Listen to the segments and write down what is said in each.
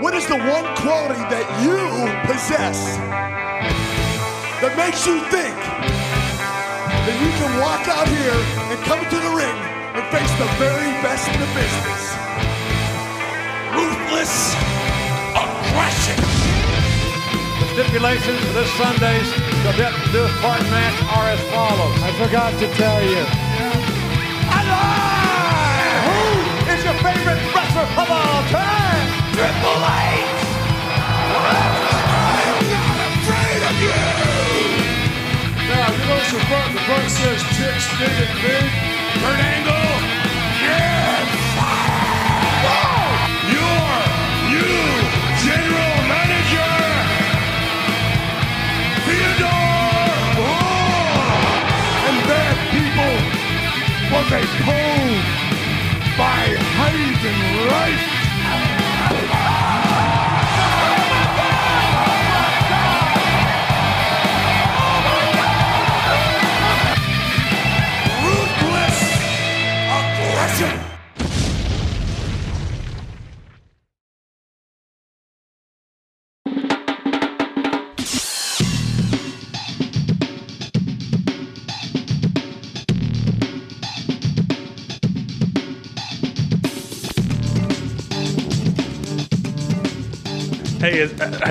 What is the one quality that you possess that makes you think that you can walk out here and come to the ring and face the very best in the business? Ruthless aggression. The stipulations for this Sunday's The Death Death Part match are as follows. I forgot to tell you. Alive! Who is your favorite wrestler of all time? Triple H! I'm not afraid of you! Now, you the says chicks dig Angle, fired! You're new general manager, Theodore! And people a pose by Hayden Wright.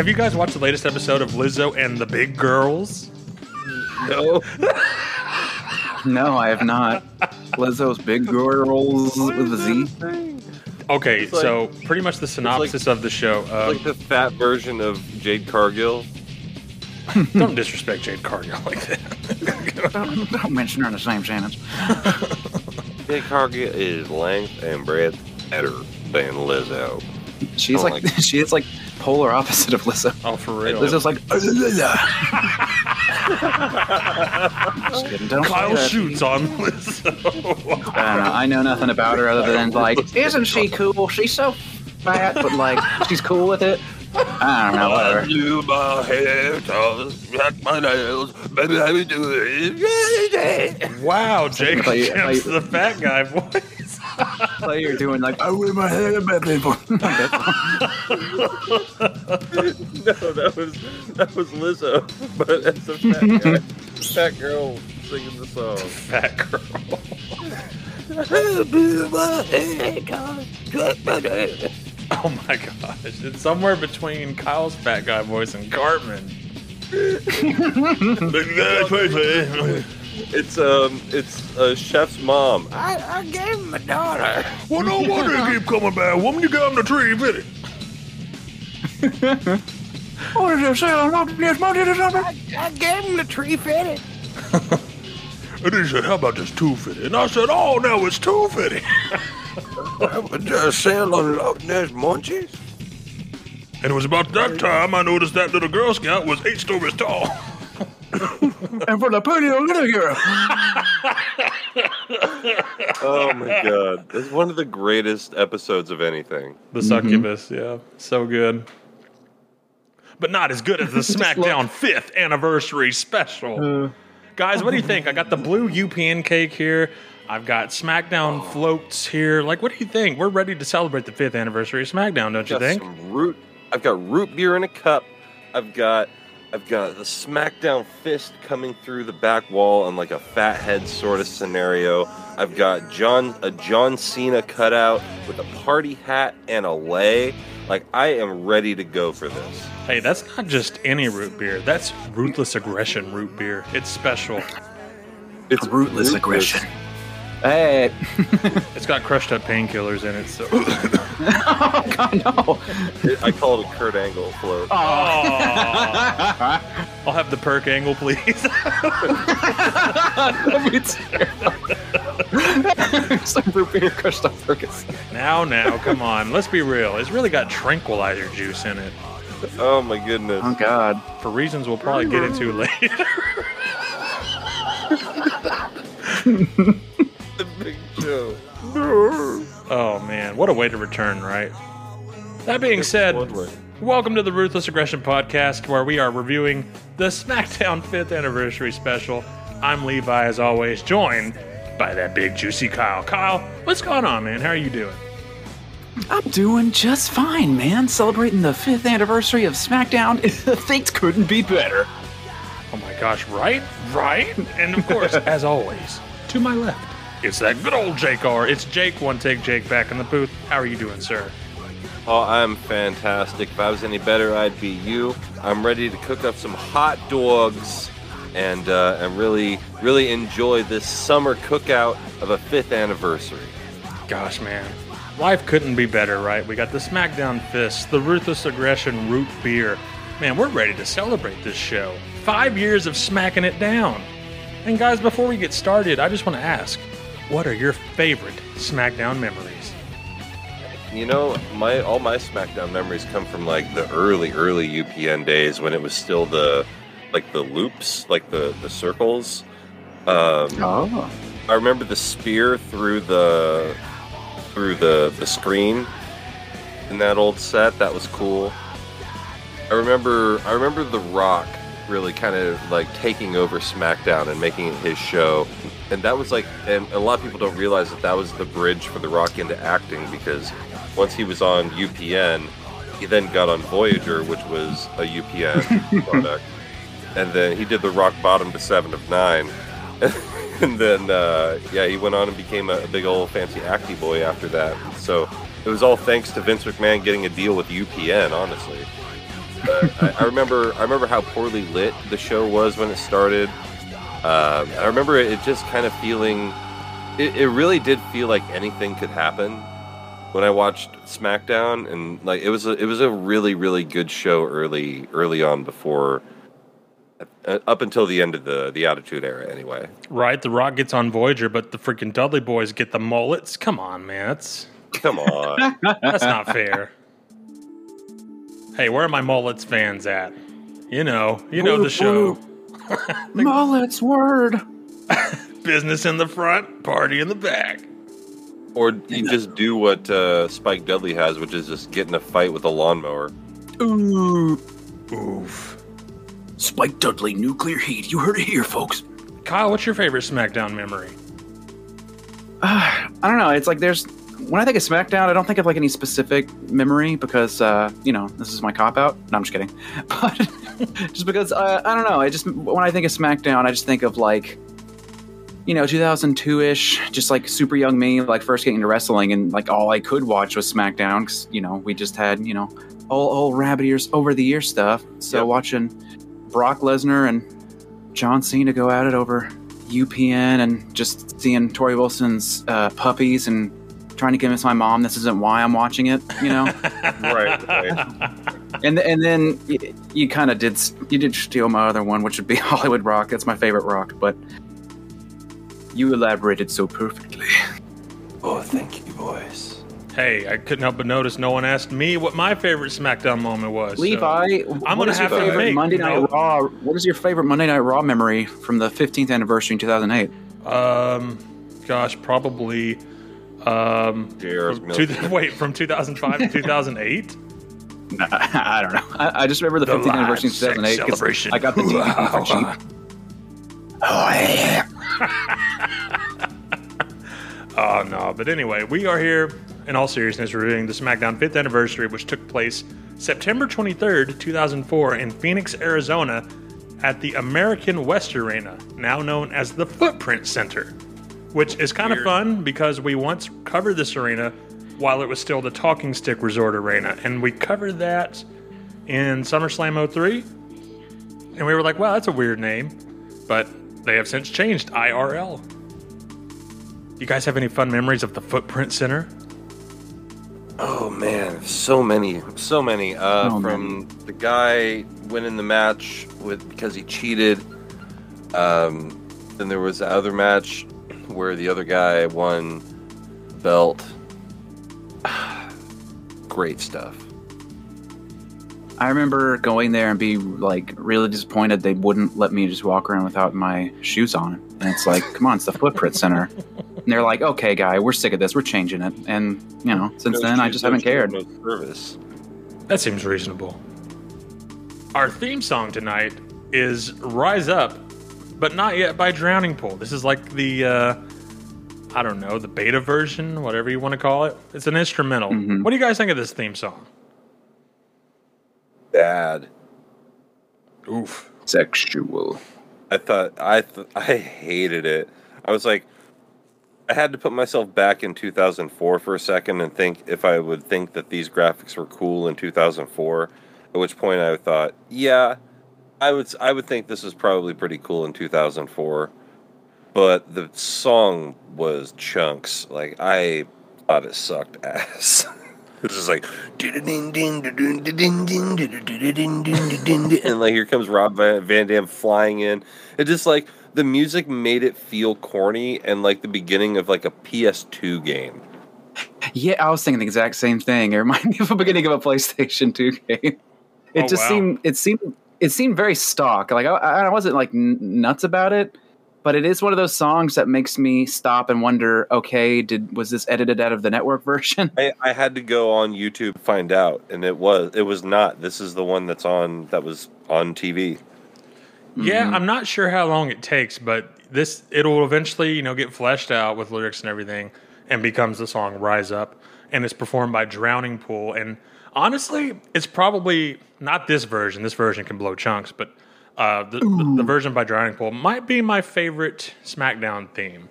You guys watched the latest episode of Lizzo and the Big Girls? No. no, I have not. Lizzo's big girls with a Z. Okay, like- so pretty much the synopsis of the show. Um, Like the fat version of Jade Cargill. don't disrespect Jade Cargill like that. Don't mention her in the same sentence. Jade Cargill is length and breadth better than Lizzo. She's like my- she is like polar opposite of Lizzo. Oh, for real. Lizzo's like. Uh, Just kidding, don't say Kyle that. shoots on Lizzo. I don't know. I know nothing about her other than like, isn't she cool? She's so fat, but like, she's cool with it. I don't know. Whatever. do my hair, cut my nails, baby, how you do it? wow, Jake I thought I thought the fat guy voice. Like you're doing like, I wear my hair back before. No, that was that was Lizzo, but as a fat guy, fat girl singing the song. Fat girl. Oh my gosh. It's somewhere between Kyle's fat guy voice and Cartman. It's um, it's a chef's mom. I, I gave him a daughter. Well, no wonder you keep coming back. Woman, you got him the tree, fit it. What did you say? I'm not yes, what did you say? I gave him the tree fitted. And he said, How about this two fitted? And I said, Oh, no, it's two fitted. I was just selling Loch Ness munchies. And it was about that time I noticed that little Girl Scout was eight stories tall. And for the pretty little girl. Oh my god, it's one of the greatest episodes of anything. The mm-hmm. succubus, yeah. So good. But not as good as the SmackDown 5th anniversary special. Uh. Guys, what do you think? I got the blue UPN cake here. I've got SmackDown floats here. Like, what do you think? We're ready to celebrate the 5th anniversary of SmackDown, don't you think? some root. I've got root beer in a cup. I've got I've got the SmackDown fist coming through the back wall in like a fat head sort of scenario. I've got John a John Cena cutout with a party hat and a lay. Like I am ready to go for this. Hey, that's not just any root beer. That's Ruthless Aggression root beer. It's special. It's Rootless aggression. Hey, It's got crushed up painkillers in it, so. oh God, no. It- I call it a Kurt Angle float. Aw. I'll have the perk angle, please. it's some root beer crushed up Fergus. now, now, come on. Let's be real. It's really got tranquilizer juice in it Oh my goodness. Oh God. for reasons we'll probably get into later. The oh, man. What a way to return, right? That being said, One welcome to the Ruthless Aggression Podcast, where we are reviewing the SmackDown 5th Anniversary Special. I'm Levi, as always, joined by that big, juicy Kyle. Kyle, what's going on, man? How are you doing? I'm doing just fine, man. Celebrating the fifth anniversary of SmackDown. Things couldn't be better. Oh my gosh, right? Right? And of course, as always, to my left, it's that good old Jake R. It's Jake, one take Jake back in the booth. How are you doing, sir? Oh, I'm fantastic. If I was any better, I'd be you. I'm ready to cook up some hot dogs and uh, and really really enjoy this summer cookout of a fifth anniversary. Gosh, man. Life couldn't be better, right? We got the SmackDown Fist, the Ruthless Aggression Root Beer. Man, we're ready to celebrate this show. Five years of smacking it down. And guys, before we get started, I just want to ask, what are your favorite SmackDown memories? You know, my all my SmackDown memories come from like the early early UPN days when it was still the like the loops, like the the circles. Um, Oh. I remember the spear through the through the the screen in that old set. That was cool. I remember I remember The Rock really kind of like taking over SmackDown and making it his show. And that was like and a lot of people don't realize that that was the bridge for The Rock into acting because once he was on UPN, he then got on Voyager, which was a UPN product. And then he did the Rock Bottom to 7 of 9. and then uh, yeah, he went on and became a, a big old fancy acty boy after that. So it was all thanks to Vince McMahon getting a deal with UPN, honestly. I, I remember I remember how poorly lit the show was when it started. Um, I remember it just kind of feeling. It, it really did feel like anything could happen when I watched SmackDown, and like it was a it was a really really good show early early on before. Uh, up until the end of the the Attitude Era, anyway. Right, The Rock gets on Voyager, but the freaking Dudley boys get the mullets. Come on, man. That's, Come on. that's not fair. Hey, where are my mullets fans at? You know, you know the show. Mullet's word. Business in the front, party in the back. or you just do what uh, Spike Dudley has, which is just get in a fight with a lawnmower. Ooh. Oof. Spike Dudley nuclear heat. You heard it here, folks. Kyle, what's your favorite SmackDown memory? I don't know. It's like there's when I think of SmackDown, I don't think of like any specific memory because uh, you know this is my cop out. No, I'm just kidding. But just because uh, I don't know. I just when I think of SmackDown, I just think of like you know 2002 ish, just like super young me, like first getting into wrestling, and like all I could watch was SmackDown because you know we just had you know all all rabbit ears over the year stuff. So Yep. watching Brock Lesnar and John Cena go at it over UPN and just seeing Torrie Wilson's uh, puppies and trying to convince my mom this isn't why I'm watching it, you know. Right, right. and and then you, you kind of did you did steal my other one, which would be Hollywood Rock. That's my favorite rock, but you elaborated so perfectly. oh, thank you, boys. Hey, I couldn't help but notice no one asked me what my favorite SmackDown moment was. so- Levi, I'm gonna have to favorite make, Monday Night know- Raw. What is your favorite Monday Night Raw memory from the 15th anniversary in 2008? Um, gosh, probably. Um, from two, wait, from 2005 to 2008. I don't know. I, I just remember the, The 15th anniversary in live sex 2008 'cause celebration. I got the DVD for cheap. Oh yeah. Oh no! But anyway, we are here in all seriousness reviewing the SmackDown 5th anniversary, which took place September 23rd, 2004, in Phoenix, Arizona, at the American West Arena, now known as the Footprint Center, which is kind of fun because we once covered this arena while it was still the Talking Stick Resort Arena, and we covered that in SummerSlam 03, and we were like, "Wow, that's a weird name," but they have since changed IRL. You guys have any fun memories of the Footprint Center? Oh man, so many, so many. Uh, Oh, from the guy winning the match with because he cheated. Um, then there was the other match where the other guy won belt. Great stuff. I remember going there and be like really disappointed they wouldn't let me just walk around without my shoes on. And it's like, come on, it's the Footprint Center. And they're like, okay, guy, we're sick of this. We're changing it. And, you know, since then, I just haven't cared. No service. That seems reasonable. Our theme song tonight is Rise Up, but not yet by Drowning Pool. This is like the uh, I don't know, the beta version, whatever you want to call it. It's an instrumental. What do you guys think of this theme song? Bad. Oof. Sexual. I thought I th- I hated it. I was like, I had to put myself back in 2004 for a second and think if I would think that these graphics were cool in 2004. At which point I thought, yeah, I would I would think this is probably pretty cool in 2004. But the song was chunks. Like I thought it sucked ass. It's just like and like here comes Rob Van Van Dam flying in. It just like the music made it feel corny and like the beginning of like a PS2 game. Yeah, I was thinking the exact same thing. It reminded me of the beginning of a PlayStation 2 game. It Oh, just wow. seemed it seemed it seemed very stock. Like I, I wasn't like n- nuts about it, but it is one of those songs that makes me stop and wonder. Okay, did was this edited out of the network version? I, I had to go on YouTube to find out, and it was it was not. This is the one that's on that was on TV. Yeah, mm-hmm. I'm not sure how long it takes, but this it'll eventually, you know, get fleshed out with lyrics and everything and becomes the song Rise Up and it's performed by Drowning Pool and honestly, it's probably not this version. This version can blow chunks, but uh, the, the, the version by Drowning Pool might be my favorite SmackDown theme.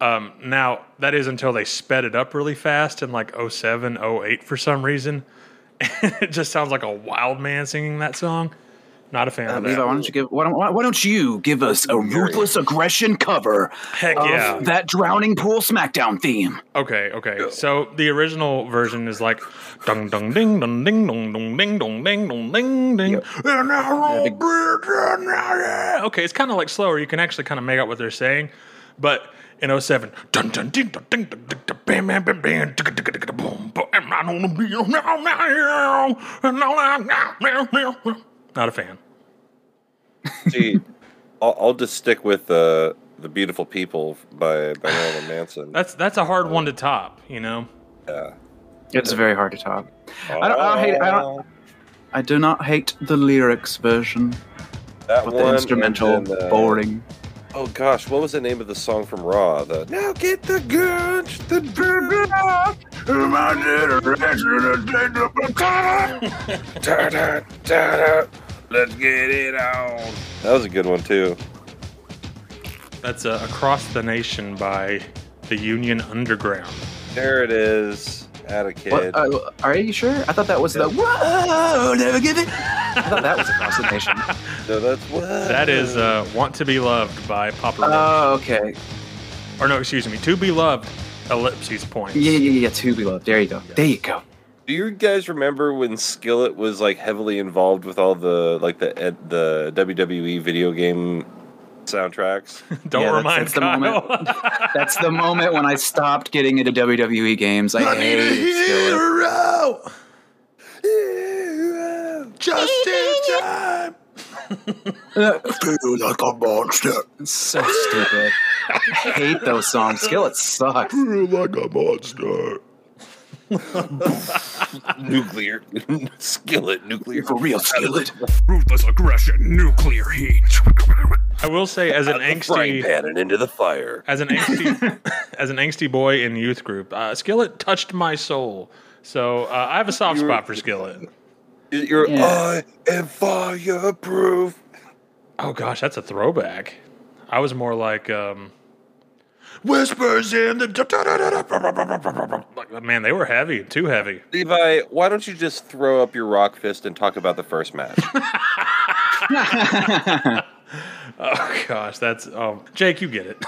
Um, now, that is until they sped it up really fast in like 07, 08 for some reason. it just sounds like a wild man singing that song. Not a fan of Levi, that. why don't you give why don't, why don't you give us a ruthless aggression cover Heck of yeah. that drowning pool SmackDown theme? Okay, okay. So the original version is like dong dong ding dong ding dong dong ding dong ding dong ding ding. And I won't be done now. Okay, it's kind of like slower. You can actually kind of make out what they're saying, but in 07, dun dun ding dong ding dong ding dong bam bam bam bam boom boom. I'm not gonna be now now and now now now. Not a fan. See, I'll, I'll just stick with the the beautiful people by by Marilyn Manson. That's that's a hard one to top. You know. yeah. It's very hard to top. I don't, I don't hate. I don't. I do not hate the lyrics version, that but one, the instrumental and then, uh, boring. Oh gosh, what was the name of the song from Raw? The now get the guns, the my generation. Let's get it on. That was a good one too. That's uh, Across the Nation by the Union Underground. There it is. At a kid. What, uh, are you sure? I thought that was the whoa, never give it. I thought that was across the nation. no, that's what. That is uh, Want to Be Loved by Papa Roach. Oh, okay. or no, excuse me, To Be Loved, ellipses points. Yeah, yeah, yeah. To be loved. There you go. There you go. Do you guys remember when Skillet was like heavily involved with all the like the the WWE video game soundtracks? Don't Yeah, that's- remind that's the Kyle. moment. That's the moment when I stopped getting into WWE games. I hated Skillet. hero. Hero. Just in time. Feel like a monster. It's so stupid. I hate those songs. Skillet sucks. Feel like a monster. Nuclear Skillet, nuclear. For real, Skillet. Ruthless aggression, nuclear heat. I will say, as an The frying angsty, pan and into the fire. as an angsty, as an angsty boy in youth group, uh, Skillet touched my soul. So uh, I have a soft spot for Skillet. You're Yeah. I am fireproof. Oh gosh, that's a throwback. I was more like, um, Whispers in the. like, man, they were heavy, too heavy. Levi, why don't you just throw up your rock fist and talk about the first match? Oh gosh, that's um Jake, you get it.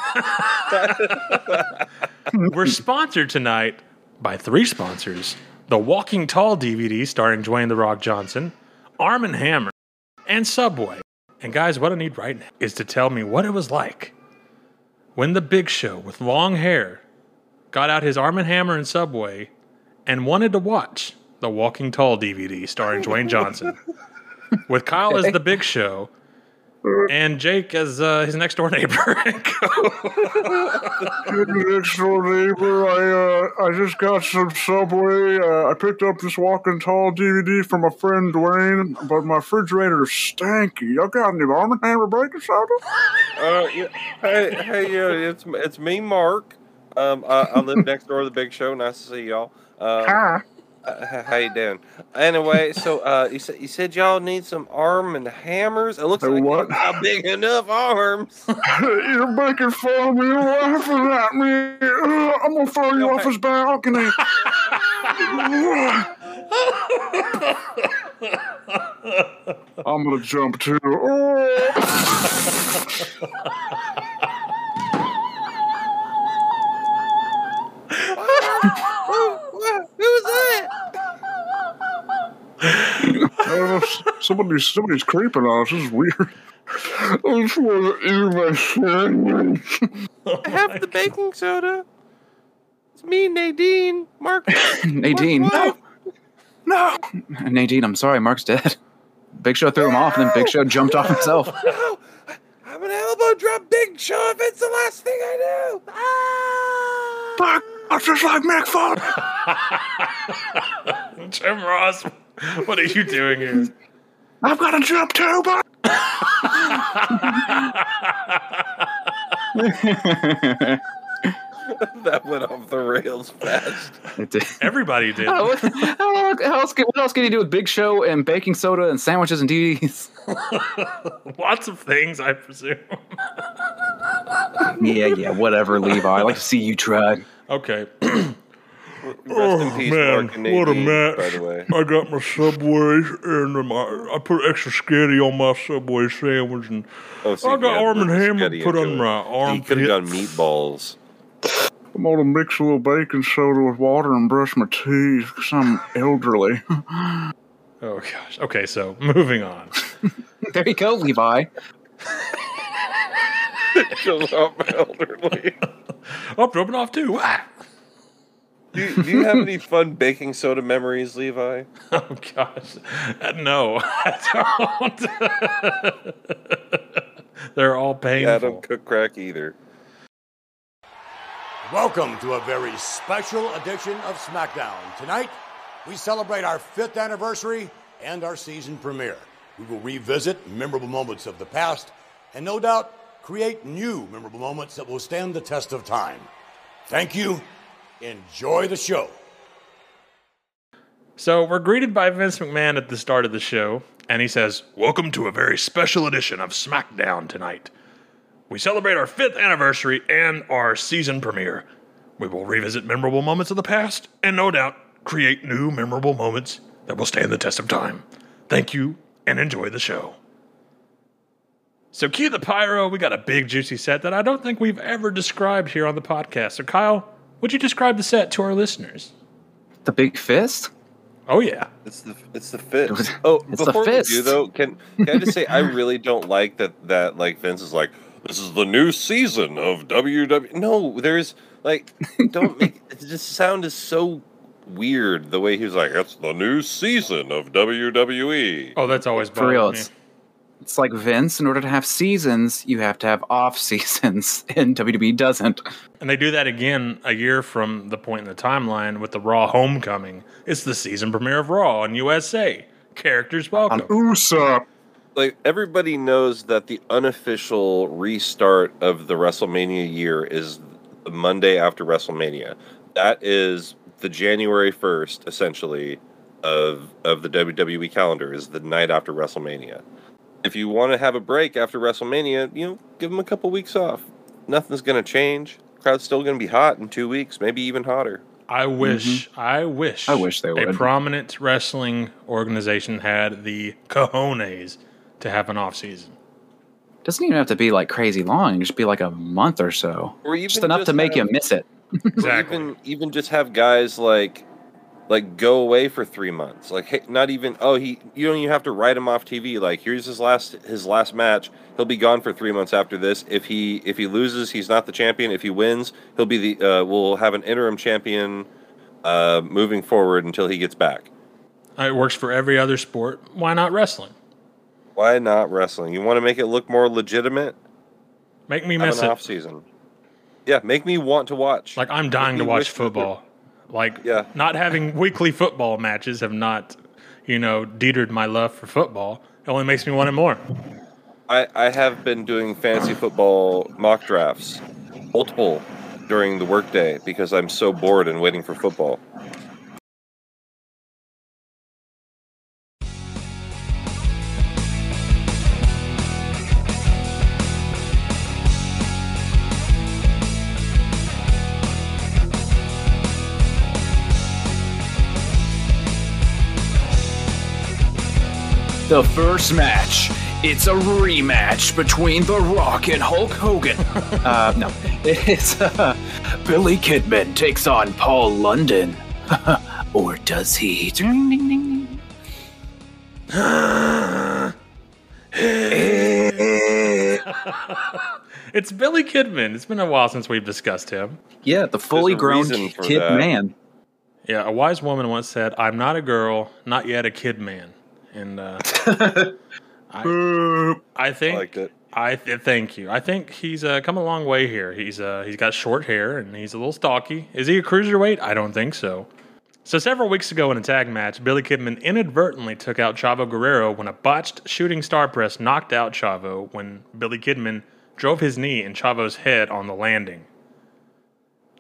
We're sponsored tonight by three sponsors: the Walking Tall DVD starring Dwayne the Rock Johnson, Arm and Hammer, and Subway. And guys, what I need right now is to tell me what it was like when the Big Show with long hair got out his Arm and Hammer and Subway and wanted to watch the Walking Tall DVD starring Dwayne Johnson, with Kyle as the Big Show and Jake as uh, his next door neighbor. Next door neighbor, I uh, I just got some Subway. Uh, I picked up this Walking Tall DVD from my friend Dwayne, but my refrigerator's stanky. Y'all got any Arm & Hammer baking soda? uh, yeah, hey, hey, yeah, it's it's me, Mark. Um, I, I live next door to the Big Show. Nice to see y'all. Um, Hi. Uh, how you doing? Anyway, so uh, you said you said y'all need some arm and hammers. It looks Hey, like what? got big enough arms. You're making fun of me, You're laughing at me. Uh, I'm gonna throw you off his balcony. I'm gonna jump too. Oh. Who was that? Uh, somebody's somebody's creeping on us. This is weird. I just want to eat my sandwich. I have the baking soda. It's me, Nadine. Mark. Nadine. Mark, No. Nadine, I'm sorry. Mark's dead. Big Show threw him off, and then Big Show jumped off himself. No, I'm an elbow drop Big Show if it's the last thing I do. Ah! Fuck! I'm just like Mick Foley. Jim Ross, what are you doing here? I've got a jump too, but that went off the rails fast. It did. Everybody did. Oh, what, uh, how else- how else can, what else can you do with Big Show and baking soda and sandwiches and DVDs? Lots of things, I presume. yeah, yeah, whatever, Levi. I like to see you try. Okay. Rest in oh, peace, Mark and what a match. by the way. I got my Subway and um, my, I put extra sketty on my Subway sandwich and Oh, so I got Arm and Hammer put on it. my He could have done meatballs. I'm gonna mix a little baking soda with water and brush my teeth because I'm elderly. Oh gosh. Okay, so moving on. There you go, Levi. Because I'm elderly. Oh, dropping off too. Ah. Do you, do you have any fun baking soda memories, Levi? Oh gosh. Uh, No, I don't. They're all Yeah, I don't cook crack either. Welcome to a very special edition of SmackDown. Tonight, we celebrate our fifth anniversary and our season premiere. We will revisit memorable moments of the past and no doubt create new memorable moments that will stand the test of time. Thank you. Enjoy the show. So we're greeted by Vince McMahon at the start of the show, and he says, Welcome to a very special edition of SmackDown tonight. We celebrate our fifth anniversary and our season premiere. We will revisit memorable moments of the past and no doubt create new memorable moments that will stand the test of time. Thank you and enjoy the show. So, cue the pyro. We got a big, juicy set that I don't think we've ever described here on the podcast. So, Kyle, would you describe the set to our listeners? The big fist? Oh, yeah. It's the it's the fist. Oh, it's the before we fist. do though, can can I just say I really don't like that that like Vince is like this is the new season of WWE. No, there's like don't make it just sound is so weird the way he was like it's the new season of WWE. Oh, that's always For real, me. it's, it's like Vince. In order to have seasons, you have to have off seasons, and WWE doesn't. And they do that again a year from the point in the timeline with the Raw Homecoming. It's the season premiere of Raw on USA. Characters welcome. Usopp. Like everybody knows that the unofficial restart of the WrestleMania year is the Monday after WrestleMania. That is the January 1st essentially of of the WWE calendar is the night after WrestleMania. If you want to have a break after WrestleMania, you know, give them a couple weeks off. Nothing's going to change. Crowd's still going to be hot in 2 weeks, maybe even hotter. I wish, I wish, Mm-hmm. I wish they were a prominent wrestling organization had the cojones to have an off season. Doesn't even have to be like crazy long. Just be like a month or so, Or even just enough to just make you miss it. Or Exactly. even even just have guys like like go away for three months. Like hey, not even oh he you don't even have to write him off TV. Like here's his last his last match. He'll be gone for three months after this. If he if he loses, he's not the champion. If he wins, he'll be the uh, we'll have an interim champion uh, moving forward until he gets back. It works for every other sport. Why not wrestling? Why not wrestling? You want to make it look more legitimate? Make me Have miss an it. off season. Yeah, make me want to watch. Like I'm dying to watch football. Like Yeah. not having weekly football matches have not, you know, deterred my love for football. It only makes me want it more. I, I have been doing fantasy football mock drafts, multiple, during the workday because I'm so bored and waiting for football. The first match. It's a rematch between The Rock and Hulk Hogan. uh, no, it's uh, Billy Kidman takes on Paul London. or does he? Ding, ding, ding, ding. It's Billy Kidman. It's been a while since we've discussed him. Yeah, the fully grown reason for kid that. man. Yeah, a wise woman once said, "I'm not a girl, not yet a kid man," and uh, I, I think I liked it. I th- thank you. I think he's uh, come a long way here. He's uh, he's got short hair and he's a little stocky. Is he a cruiserweight? I don't think so. So several weeks ago in a tag match, Billy Kidman inadvertently took out Chavo Guerrero when a botched shooting star press knocked out Chavo when Billy Kidman drove his knee in Chavo's head on the landing.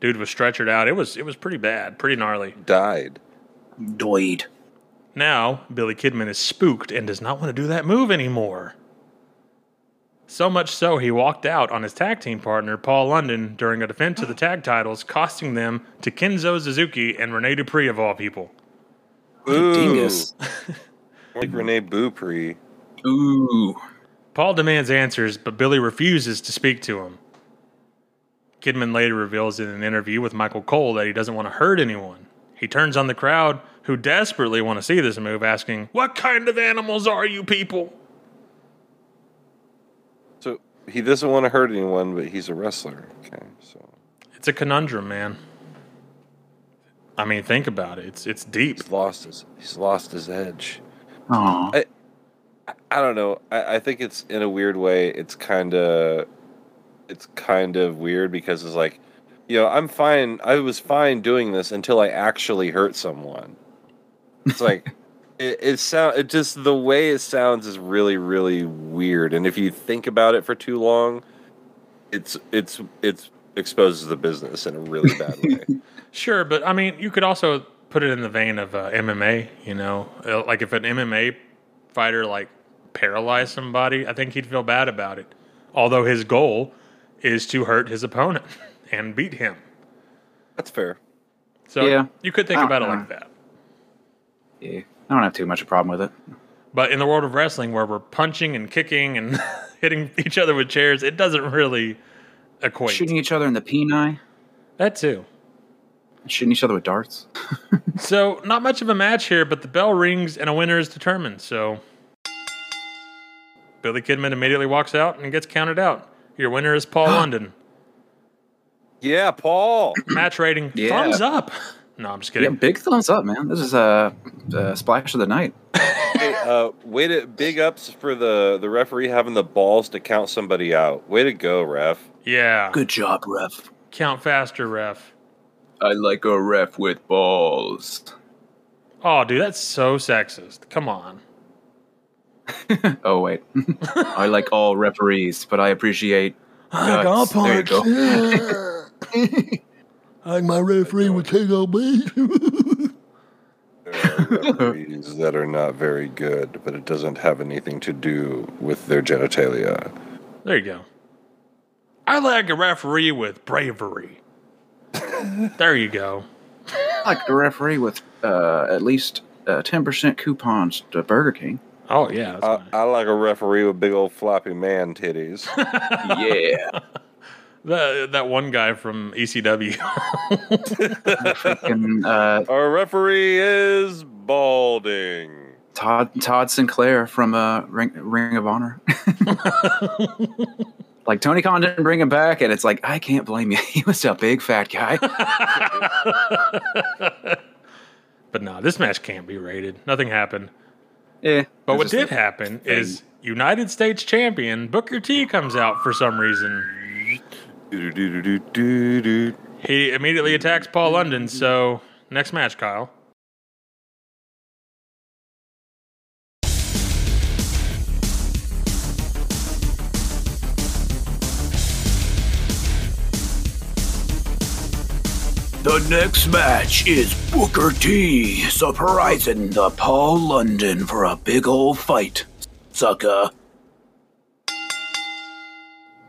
Dude was stretchered out. It was it was pretty bad, pretty gnarly. Died. Doid. Now, Billy Kidman is spooked and does not want to do that move anymore. So much so, he walked out on his tag team partner, Paul London, during a defense of the tag titles, costing them to Kenzo Suzuki and Rene Dupree, of all people. Ooh, Dingus. like Rene Dupree. Ooh. Paul demands answers, but Billy refuses to speak to him. Kidman later reveals in an interview with Michael Cole that he doesn't want to hurt anyone. He turns on the crowd, who desperately want to see this move, asking, What kind of animals are you people? So he doesn't want to hurt anyone, but he's a wrestler. Okay, so It's a conundrum, man. I mean, think about it. It's it's deep. he's lost his he's lost his edge. Aw. I, I don't know. I, I think it's in a weird way. It's kind of, it's kind of weird because it's like, you know, I'm fine. I was fine doing this until I actually hurt someone. It's like, it, it sound. It just the way it sounds is really, really weird. And if you think about it for too long, it's it's it's exposes the business in a really bad way. Sure, but I mean, you could also put it in the vein of uh, MMA. You know, Uh, like if an MMA fighter like paralyzed somebody, I think he'd feel bad about it. Although his goal is to hurt his opponent and beat him. That's fair. So Yeah. you could think I- about it uh, like that. Yeah. I don't have too much of a problem with it. But in the world of wrestling, where we're punching and kicking and hitting each other with chairs, it doesn't really equate. Shooting each other in the peni, that too. shooting each other with darts. So, not much of a match here, but the bell rings and a winner is determined. So, Billy Kidman immediately walks out and gets counted out. Your winner is Paul London. Yeah, Paul. Match rating Yeah. thumbs up. No, I'm just Yeah, kidding. big thumbs up, man. This is a uh, splash of the night. Hey, uh, way to big ups for the the referee having the balls to count somebody out. Way to go, ref. Yeah. Good job, ref. Count faster, ref. I like a ref with balls. Oh, dude, that's so sexist. Come on. Oh wait, I like all referees, but I appreciate. guts. There you go. Like my referee would take on me. There are referees that are not very good, but it doesn't have anything to do with their genitalia. There you go. I like a referee with bravery. there you go. I like a referee with uh, at least ten percent coupons to Burger King. Oh, yeah. I. I like a referee with big old floppy man titties. yeah, The, that one guy from ECW. and uh, Our referee is balding. Todd Todd Sinclair from uh, Ring, Ring of Honor. like Tony Khan didn't bring him back, and it's like I can't blame you. He was a big fat guy. but no, this match can't be rated. Nothing happened. yeah, But what did a- happen is United States champion Booker T comes out for some reason. He immediately attacks Paul London. So, next match, Kyle. The next match is Booker T surprising the Paul London for a big old fight. Sucker.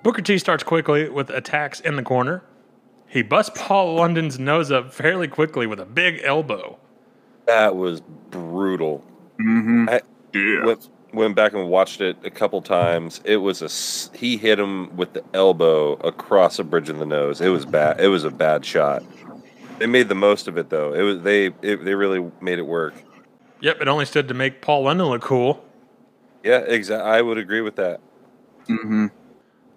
Booker T starts quickly with attacks in the corner. He busts Paul London's nose up fairly quickly with a big elbow. That was brutal. Mm-hmm. I Yeah. went, went back and watched it a couple times. It was a s- he hit him with the elbow across a bridge in the nose. It was bad. It was a bad shot. They made the most of it though. It was they it, they really made it work. Yep, it only stood to make Paul London look cool. Yeah, exactly. I would agree with that.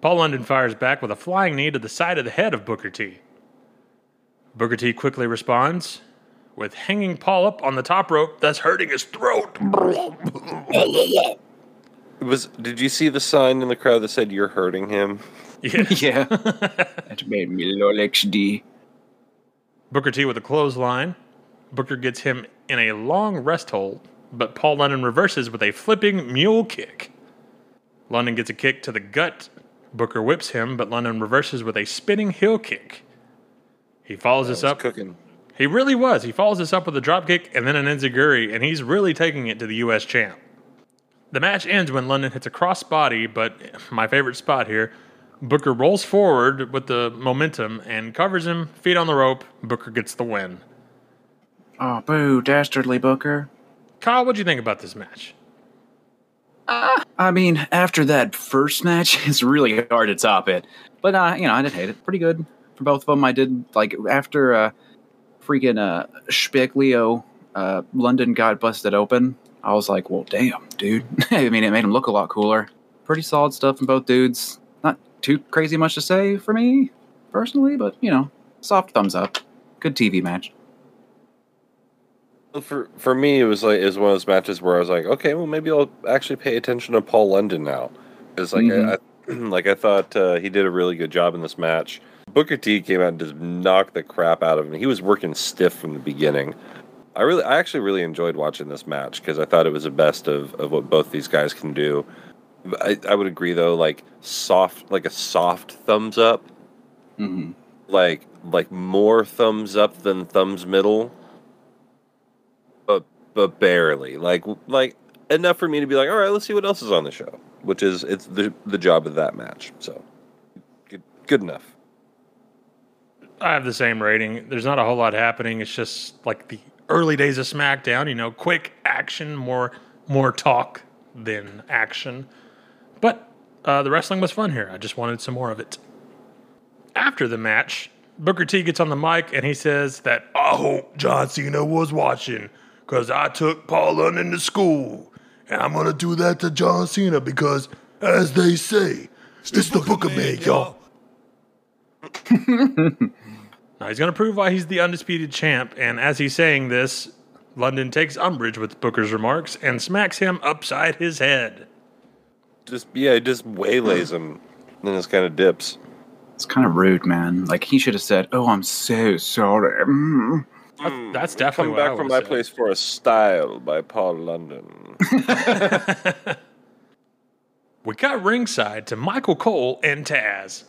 Paul London fires back with a flying knee to the side of the head of Booker T. Booker T quickly responds with hanging Paul up on the top rope, thus hurting his throat. It was. Did you see the sign in the crowd that said "You're hurting him"? Yeah. Yeah. that made me lol XD. Booker T with a clothesline. Booker gets him in a long rest hold, but Paul London reverses with a flipping mule kick. London gets a kick to the gut. Booker whips him, but London reverses with a spinning heel kick. He follows this up. cooking. He really was. He follows this up with a drop kick and then an enziguri, and he's really taking it to the U.S. champ. The match ends when London hits a crossbody, but my favorite spot here, Booker rolls forward with the momentum and covers him, feet on the rope. Booker gets the win. Oh, boo, dastardly Booker. Kyle, what'd you think about this match? I mean, after that first match, it's really hard to top it. But uh, you know, I did hate it. Pretty good for both of them. I did like after uh, freaking uh, Spick Leo uh, London got busted open. I was like, well, damn, dude. I mean, it made him look a lot cooler. Pretty solid stuff from both dudes. Not too crazy much to say for me personally, but you know, soft thumbs up. Good TV match. For for me, it was like it was one of those matches where I was like, okay, well, maybe I'll actually pay attention to Paul London now, It's like I, I like I thought uh, he did a really good job in this match. Booker T came out and just knocked the crap out of him. He was working stiff from the beginning. I really, I actually really enjoyed watching this match because I thought it was the best of, of what both these guys can do. I, I would agree though, like soft, like a soft thumbs up, hmm like like more thumbs up than thumbs middle but but barely like like enough for me to be like all right let's see what else is on the show which is it's the the job of that match so good, good enough I have the same rating. There's not a whole lot happening. It's just like the early days of SmackDown, you know, quick action, more more talk than action. But uh, the wrestling was fun here. I just wanted some more of it. After the match, Booker T gets on the mic and he says that I hope John Cena was watching because I took Paul London to school. And I'm going to do that to John Cena because, as they say, it's, the Booker man, y'all. Now he's going to prove why he's the undisputed champ, and as he's saying this, London takes umbrage with Booker's remarks and smacks him upside his head. just yeah it just waylays him and then just kind of dips It's kind of rude, man. Like he should have said, "Oh, I'm so sorry." Mm. That's definitely come what I back from my said. place for a style by paul london We got ringside to Michael Cole and Taz.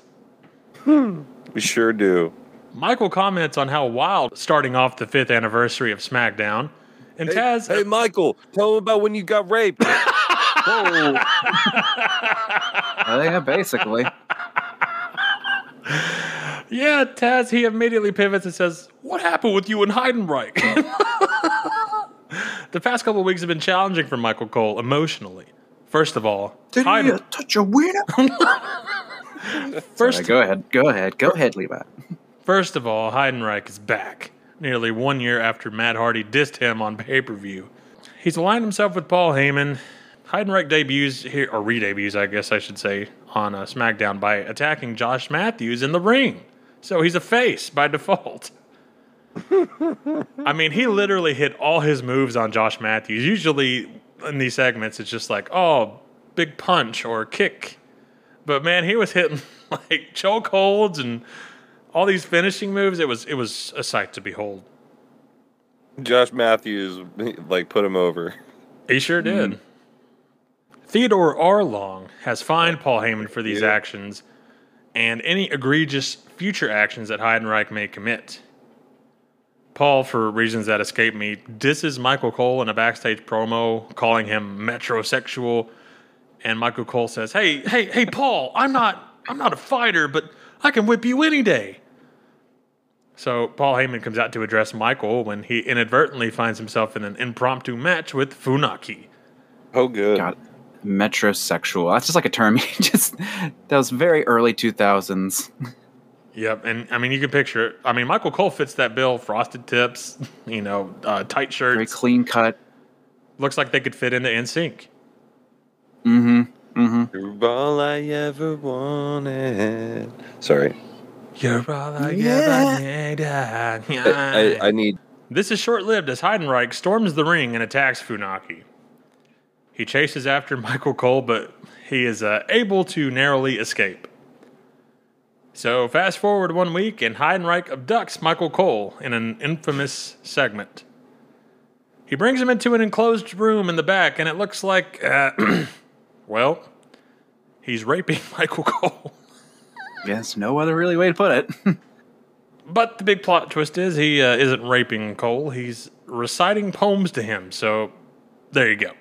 we sure do Michael comments on how wild starting off the fifth anniversary of SmackDown, and hey, Taz. hey michael tell him about when you got raped Whoa. Uh, yeah, basically. Yeah, Taz, he immediately pivots and says, What happened with you and Heidenreich? the past couple of weeks have been challenging for Michael Cole emotionally. First of all, Did Heiden- he uh, touch a wiener? first, Sorry, go ahead. Go ahead. Go ahead, Levi. first of all, Heidenreich is back. Nearly one year after Matt Hardy dissed him on pay per view. He's aligned himself with Paul Heyman. Heidenreich debuts here, or re debuts, I guess I should say, on uh, SmackDown by attacking Josh Matthews in the ring. So he's a face by default. I mean, he literally hit all his moves on Josh Matthews. Usually in these segments, it's just like, oh, big punch or kick. But man, he was hitting like choke holds and all these finishing moves. It was it was a sight to behold. josh matthews like put him over He sure mm-hmm. did. Theodore R. Long has fined Paul Heyman for these actions and any egregious future actions that Heidenreich may commit. Paul, for reasons that escape me, disses Michael Cole in a backstage promo, calling him metrosexual. And Michael Cole says, "Hey, hey, hey, Paul, I'm not, I'm not a fighter, but I can whip you any day." So Paul Heyman comes out to address Michael when he inadvertently finds himself in an impromptu match with Funaki. Oh, good. God, metrosexual. That's just like a term. You just that was very early two thousands. Yep, and I mean you can picture it. I mean Michael Cole fits that bill: frosted tips, you know, uh, tight Very clean cut. Looks like they could fit into NSYNC. Mm-hmm. Mm-hmm. You're all I ever wanted. Sorry. You're all I ever needed. I, I need. This is short lived as Heidenreich storms the ring and attacks Funaki. He chases after Michael Cole, but he is uh, able to narrowly escape. So, fast forward one week, and Heidenreich abducts Michael Cole in an infamous segment. He brings him into an enclosed room in the back, and it looks like, uh, well, he's raping Michael Cole. Yes, no other really way to put it. But the big plot twist is he uh, isn't raping Cole, he's reciting poems to him. So, there you go.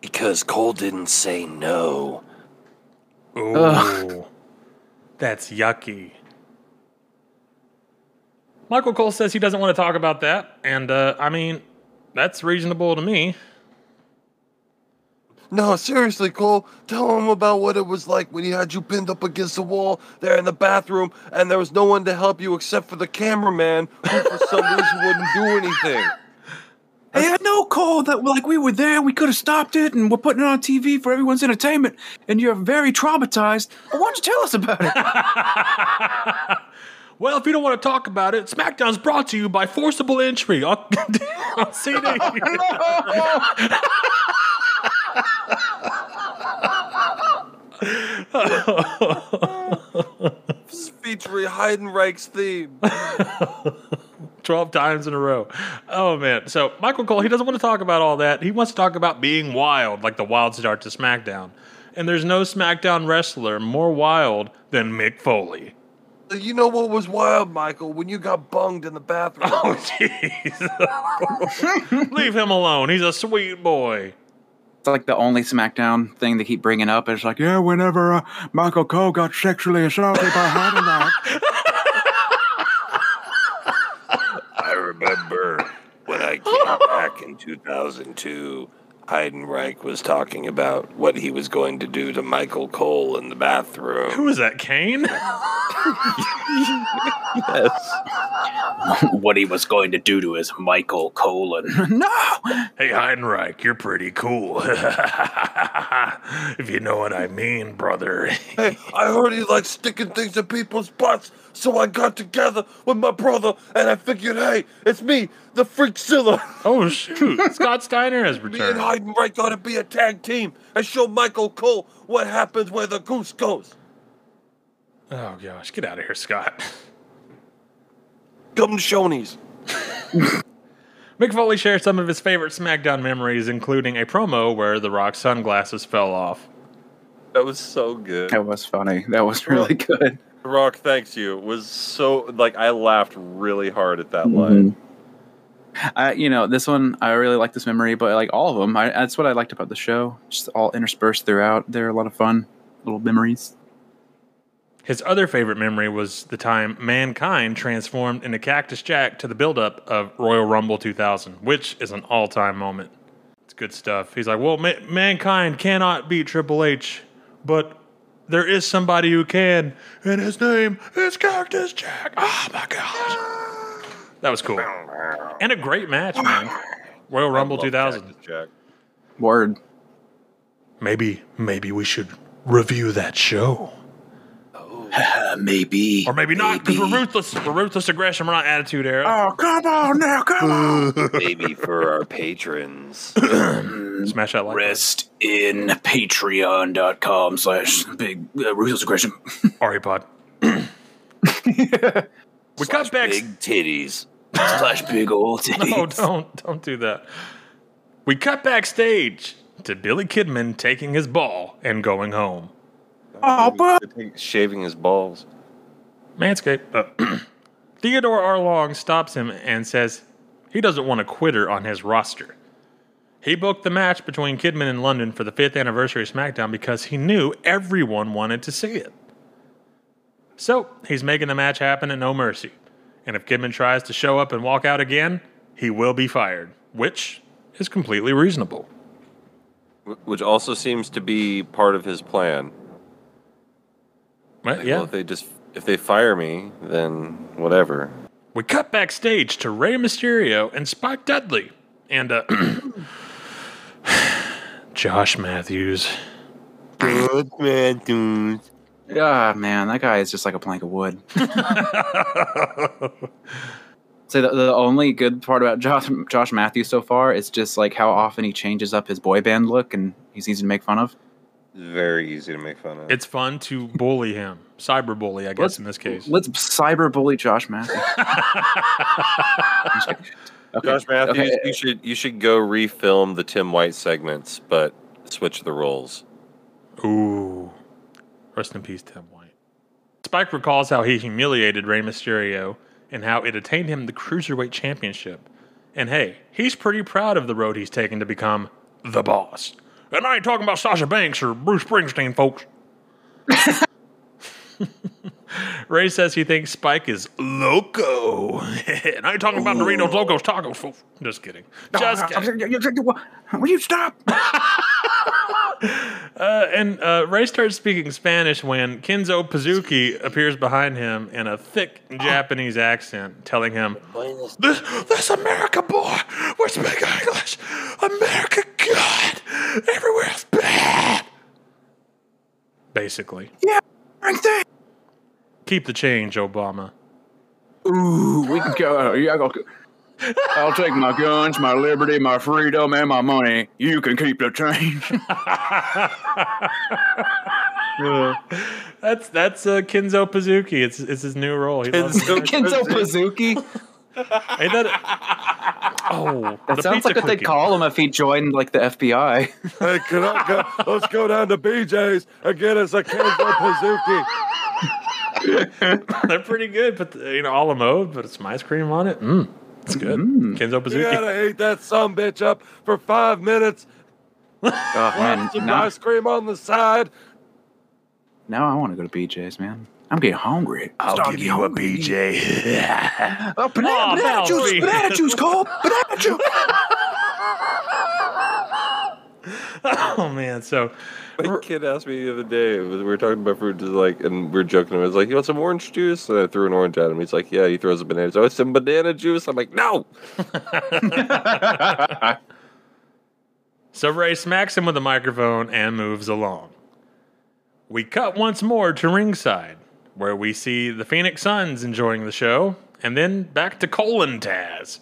Because Cole didn't say no. Ooh, that's yucky. Michael Cole says he doesn't want to talk about that, and uh, I mean, that's reasonable to me. No, seriously, Cole. Tell him about what it was like when he had you pinned up against the wall there in the bathroom, and there was no one to help you except for the cameraman, who for some reason wouldn't do anything. Hey, I know, Cole, that like we were there, we could have stopped it, and we're putting it on TV for everyone's entertainment, and you're very traumatized. Why don't you tell us about it? Well, if you don't want to talk about it, SmackDown's brought to you by Forcible Entry on, on CD. Featuring Heidenreich's theme. 12 times in a row. Oh, man. So, Michael Cole, he doesn't want to talk about all that. He wants to talk about being wild, like the wild start to SmackDown. And there's no SmackDown wrestler more wild than Mick Foley. You know what was wild, Michael? When you got bunged in the bathroom. Oh, jeez. Leave him alone. He's a sweet boy. It's like the only SmackDown thing they keep bringing up. It's like, yeah, whenever uh, Michael Cole got sexually assaulted by Heidenreich. I remember when I came back in 2002, Heidenreich was talking about what he was going to do to Michael Cole in the bathroom. Who is that, Kane? yes. what he was going to do to his Michael Colon. no! Hey, Heidenreich, you're pretty cool. if you know what I mean, brother. Hey, I heard he likes sticking things in people's butts, so I got together with my brother and I figured, hey, it's me, the Freakzilla. Oh, shoot. Scott Steiner has returned. Me and returned. Heidenreich gotta be a tag team and show Michael Cole what happens where the goose goes. Oh, gosh. Get out of here, Scott. Come to Shoney's. Mick Foley shares some of his favorite SmackDown memories, including a promo where The Rock's sunglasses fell off. That was so good. That was funny. That was really good. Rock, thanks you. It was so like I laughed really hard at that mm-hmm. line. I, you know, this one I really like this memory, but like all of them, I, that's what I liked about the show. Just all interspersed throughout. They're a lot of fun little memories. His other favorite memory was the time Mankind transformed into Cactus Jack to the buildup of Royal Rumble 2000, which is an all time moment. It's good stuff. He's like, Well, ma- Mankind cannot beat Triple H, but there is somebody who can, and his name is Cactus Jack. Oh my gosh. That was cool. And a great match, man. Royal Rumble 2000. Cactus Jack. Word. Maybe, maybe we should review that show. Maybe. Or maybe not, because we're ruthless. We're ruthless aggression. We're not attitude era. Oh, come on now, come on. maybe for our patrons. Smash that like. button. Rest in patreon.com slash big uh, ruthless aggression. Aripod. we cut back. Big titties. slash big old titties. No, don't don't do that. We cut backstage to Billy Kidman taking his ball and going home. Oh, but Shaving his balls. Manscaped. Uh, Theodore R. Long stops him and says he doesn't want a quitter on his roster. He booked the match between Kidman and London for the fifth anniversary of SmackDown because he knew everyone wanted to see it. So he's making the match happen at No Mercy. And if Kidman tries to show up and walk out again, he will be fired, which is completely reasonable. Which also seems to be part of his plan. Right? Like, yeah. Well, if they just if they fire me, then whatever. We cut backstage to Rey Mysterio and Spike Dudley and uh, Josh Matthews. Good man, dude. Ah, man, that guy is just like a plank of wood. so the, the only good part about Josh, Josh Matthews so far is just like how often he changes up his boy band look and he's easy to make fun of. Very easy to make fun of. It's fun to bully him, cyber bully, I guess, in this case. Let's cyber bully Josh Matthews. I'm just kidding. Okay, Josh Matthews, okay, you should you should go refilm the Tim White segments, but switch the roles. Ooh. Rest in peace, Tim White. Spike recalls how he humiliated Rey Mysterio and how it attained him the Cruiserweight Championship. And hey, he's pretty proud of the road he's taken to become the boss. And I ain't talking about Sasha Banks or Bruce Springsteen, folks. Rey says he thinks Spike is loco. and I ain't talking about Doritos Locos Tacos, folks. Just kidding. Just kidding. Will you stop? Uh, and uh, Rey starts speaking Spanish when Kenzo Pazookie appears behind him in a thick Japanese accent, telling him, "This, this America boy, we speak English. America good. Everywhere else bad." Basically, Yeah, keep the change, Obama. Ooh, we can go. Yeah, I'll, I'll take my guns, my liberty, my freedom, and my money. You can keep the change. That's that's uh, Kenzo Pazookie. It's it's his new role. He loves Kenzo. Kenzo Pazookie. Ain't that? Oh, That sounds pizza like what they'd call him if he joined like the FBI. Hey, can I go? Let's go down to BJ's and get us a Kenzo Pazookie. They're pretty good, but you know, a la mode, but it's some ice cream on it. Mm, it's good. Mm-hmm. Kenzo You gotta eat that some bitch up for five minutes. Oh man, Some now, ice cream on the side. now I want to go to BJ's, man. I'm getting hungry. I'll give you a BJ. Oh, banana, Oh, banana juice, banana juice, Cole, banana juice. oh man, so My kid asked me the other day. We were talking about fruit, like, and we were joking. I was like, "You want some orange juice?" And I threw an orange at him. He's like, "Yeah." He throws a banana. Oh, it's some banana juice. I'm like, "No." so Rey smacks him with a microphone and moves along. We cut once more to ringside, where we see the Phoenix Suns enjoying the show, and then back to Cole and Taz.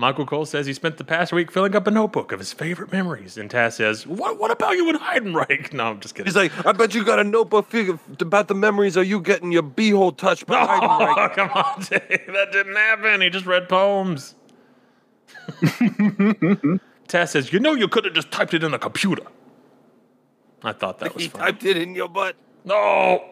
Michael Cole says he spent the past week filling up a notebook of his favorite memories, and Taz says, "What? What about you and Heidenreich?" No, I'm just kidding. He's like, "I bet you got a notebook about the memories of you getting your beehole touched by Oh, Heidenreich." come on, Dave. That didn't happen. He just read poems. Taz says, You know, you could have just typed it in the computer. I thought that was He fun. typed it in your butt. No.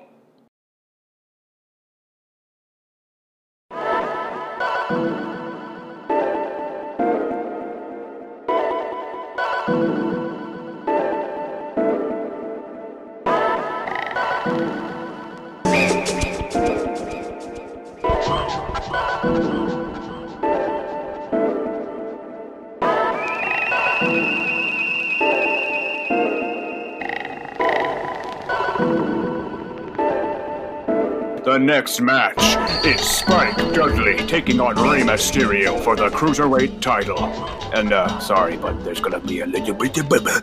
The next match is Spike Dudley taking on Rey Mysterio for the Cruiserweight title. And, uh, sorry, but there's gonna be a little bit of bubba.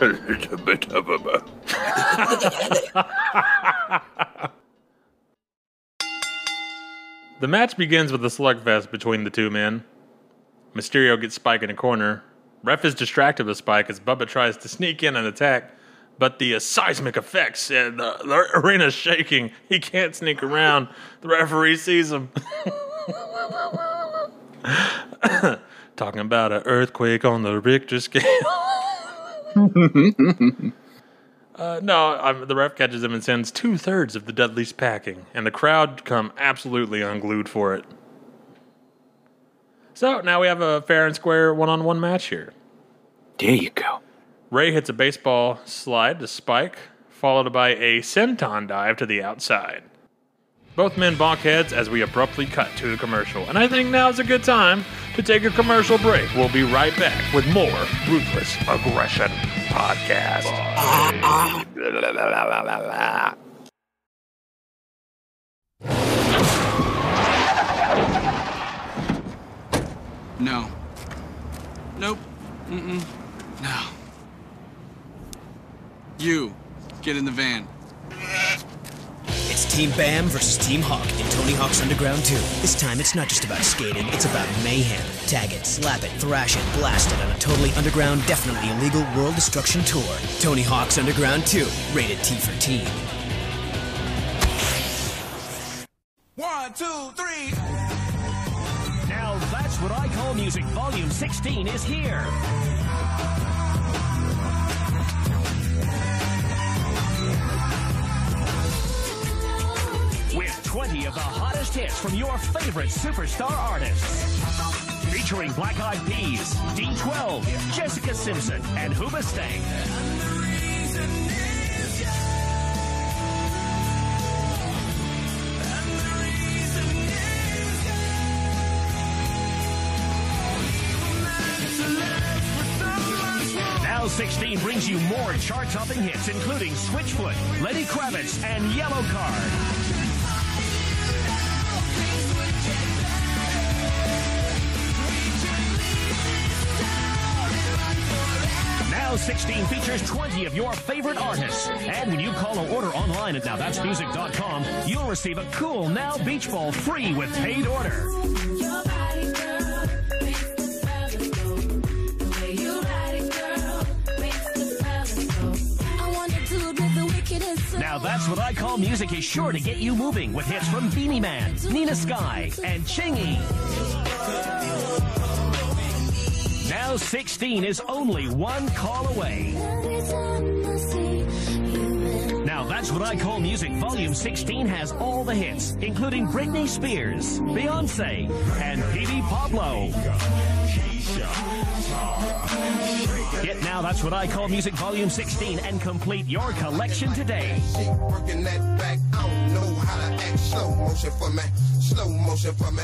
A little bit of a. The match begins with a slugfest between the two men. Mysterio gets Spike in a corner. Ref is distracted with Spike as Bubba tries to sneak in and attack, but the uh, seismic effects and the, the arena's shaking. He can't sneak around. The referee sees him. Talking about an earthquake on the Richter scale. Uh, no, um, the ref catches him and sends two thirds of the Dudleys packing, and the crowd come absolutely unglued for it. So now we have a fair and square one on one match here. There you go. Rey hits a baseball slide to Spike, followed by a senton dive to the outside. Both men bonk heads as we abruptly cut to the commercial, and I think now's a good time to take a commercial break. We'll be right back with more Ruthless Aggression Podcast. No. Nope. Mm-mm. No. You, get in the van. It's Team Bam versus Team Hawk in Tony Hawk's Underground 2. This time it's not just about skating, it's about mayhem. Tag it, slap it, thrash it, blast it on a totally underground, definitely illegal world destruction tour. Tony Hawk's Underground 2, rated T for teen. One, two, three. Now that's what I call music. Volume 16 is here. 20 of the hottest hits from your favorite superstar artists. Featuring Black Eyed Peas, D12, Jessica Simpson, and Hoobastank. Now 16 brings you more chart-topping hits, including Switchfoot, Lenny Kravitz, and Yellowcard. Now 16 features 20 of your favorite artists. And when you call or order online at nowthat'smusic.com, you'll receive a cool Now Beach Ball free with paid order. Now that's what I call music is sure to get you moving with hits from Beenie Man, Nina Sky, and Chingy. Now 16 is only one call away. Now that's what I call music. Volume 16 has all the hits, including Britney Spears, Beyonce, and Petey Pablo. Get now that's what I call music volume 16 and complete your collection today. Slow motion for me,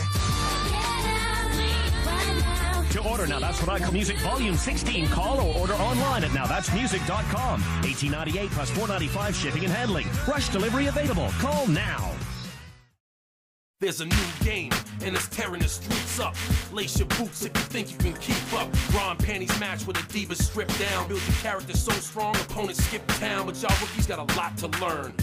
To order Now That's What I Call Music Volume 16, call or order online at nowthat'smusic.com. 1898 plus 495 shipping and handling. Rush delivery available. Call now. There's a new game, and it's tearing the streets up. Lace your boots if you think you can keep up. Ron panties match with a diva stripped down. Build your character so strong, opponents skip town. But y'all rookies got a lot to learn.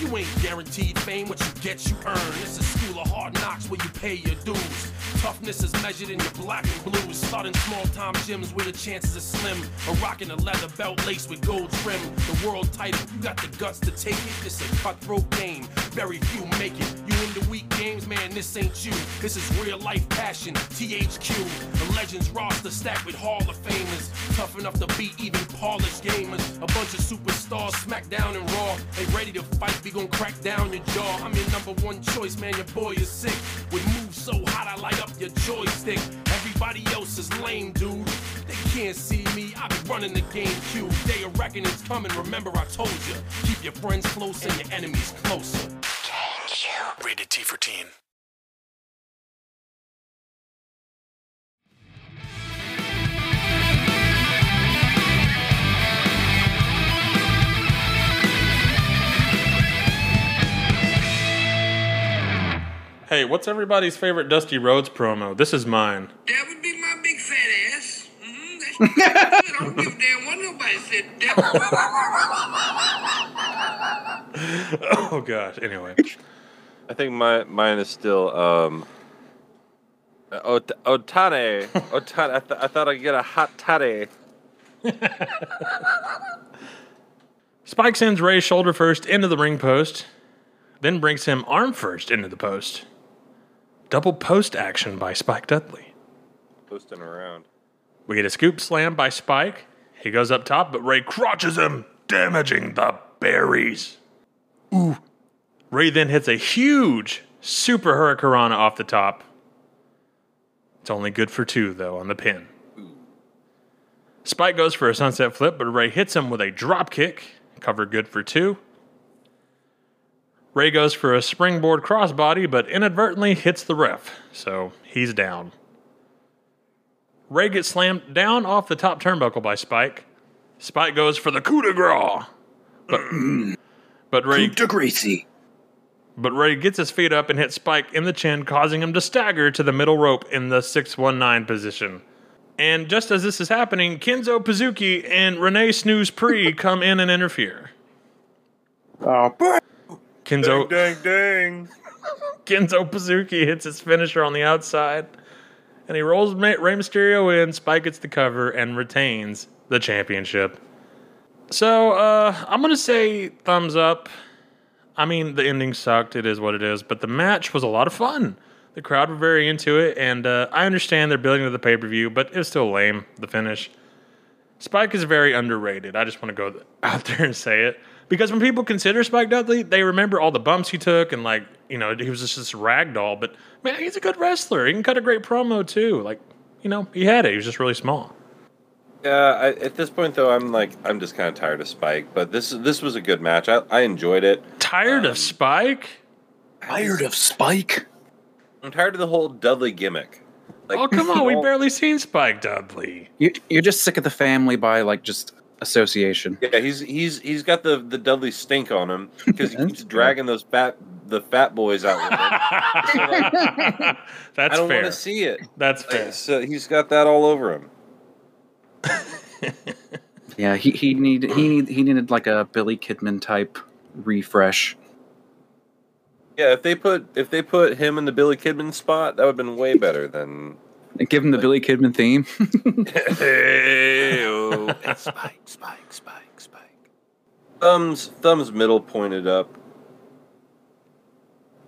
You ain't guaranteed fame, what you get, you earn. It's a school of hard knocks where you pay your dues. Toughness is measured in your black and blues. Starting small time gyms where the chances are slim. Or rocking a leather belt laced with gold trim. The world title, you got the guts to take it. It's a cutthroat game, very few make it. You in the weak games, man, this ain't you. This is real life passion, THQ. The legends roster stacked with Hall of Famers. Tough enough to beat even polished gamers. A bunch of superstars, SmackDown and Raw. They ready to fight, we gon' crack down your jaw. I'm your number one choice, man, your boy is sick. With moves so hot, I light up your joystick. Everybody else is lame, dude. They can't see me, I be running the GameCube. Day of reckoning's coming, remember I told you. Keep your friends close and your enemies closer. Rated T for teen. Hey, what's everybody's favorite Dusty Rhodes promo? This is mine. That would be my big fat ass. Mm-hmm. I don't give a damn what nobody said. That oh gosh. Anyway, I think my mine is still um. Ot- Otane, Otane. I, th- I thought I'd get a hot toddy. Spike sends Rey shoulder first into the ring post, then brings him arm first into the post. Double post action by Spike Dudley. Posting around. We get a scoop slam by Spike. He goes up top, but Rey crotches him. damaging the berries. Ooh. Rey then hits a huge super hurricanrana off the top. It's only good for two, though, on the pin. Spike goes for a sunset flip, but Rey hits him with a drop kick. Cover good for two. Rey goes for a springboard crossbody, but inadvertently hits the ref, so he's down. Rey gets slammed down off the top turnbuckle by Spike. Spike goes for the coup de grace, but but Rey greasy. but Rey gets his feet up and hits Spike in the chin, causing him to stagger to the middle rope in the 619 position. And just as this is happening, Kenzo Pazookie and Renee Snooze Pre come in and interfere. Oh, Kenzo Dang, dang. Kenzo Pazookie hits his finisher on the outside, and he rolls Rey Mysterio in. Spike gets the cover and retains the championship. So uh, I'm gonna say thumbs up. I mean, the ending sucked. It is what it is, but the match was a lot of fun. The crowd were very into it, and uh, I understand they're building to the pay per view, but it was still lame. The finish. Spike is very underrated. I just want to go out there and say it because when people consider Spike Dudley, they remember all the bumps he took and like you know he was just this rag doll. But man, he's a good wrestler. He can cut a great promo too. Like you know he had it. He was just really small. Yeah, I, at this point though, I'm like I'm just kind of tired of Spike. But this this was a good match. I, I enjoyed it. Tired of um, Spike? Tired of Spike? I'm tired of the whole Dudley gimmick. Like, oh come on, we barely seen Spike Dudley. You, you're just sick of the family by like just association. Yeah, he's he's he's got the the Dudley stink on him because he keeps dragging those fat the fat boys out with him. That's fair. I don't fair. want to see it. That's Like, fair. so he's got that all over him. Yeah, he he need he need he needed like a Billy Kidman type refresh. Yeah, if they put if they put him in the Billy Kidman spot, that would have been way better than. And give him the Billy Kidman theme. hey, it's Spike, Spike, Spike, Spike. Thumbs thumbs middle pointed up.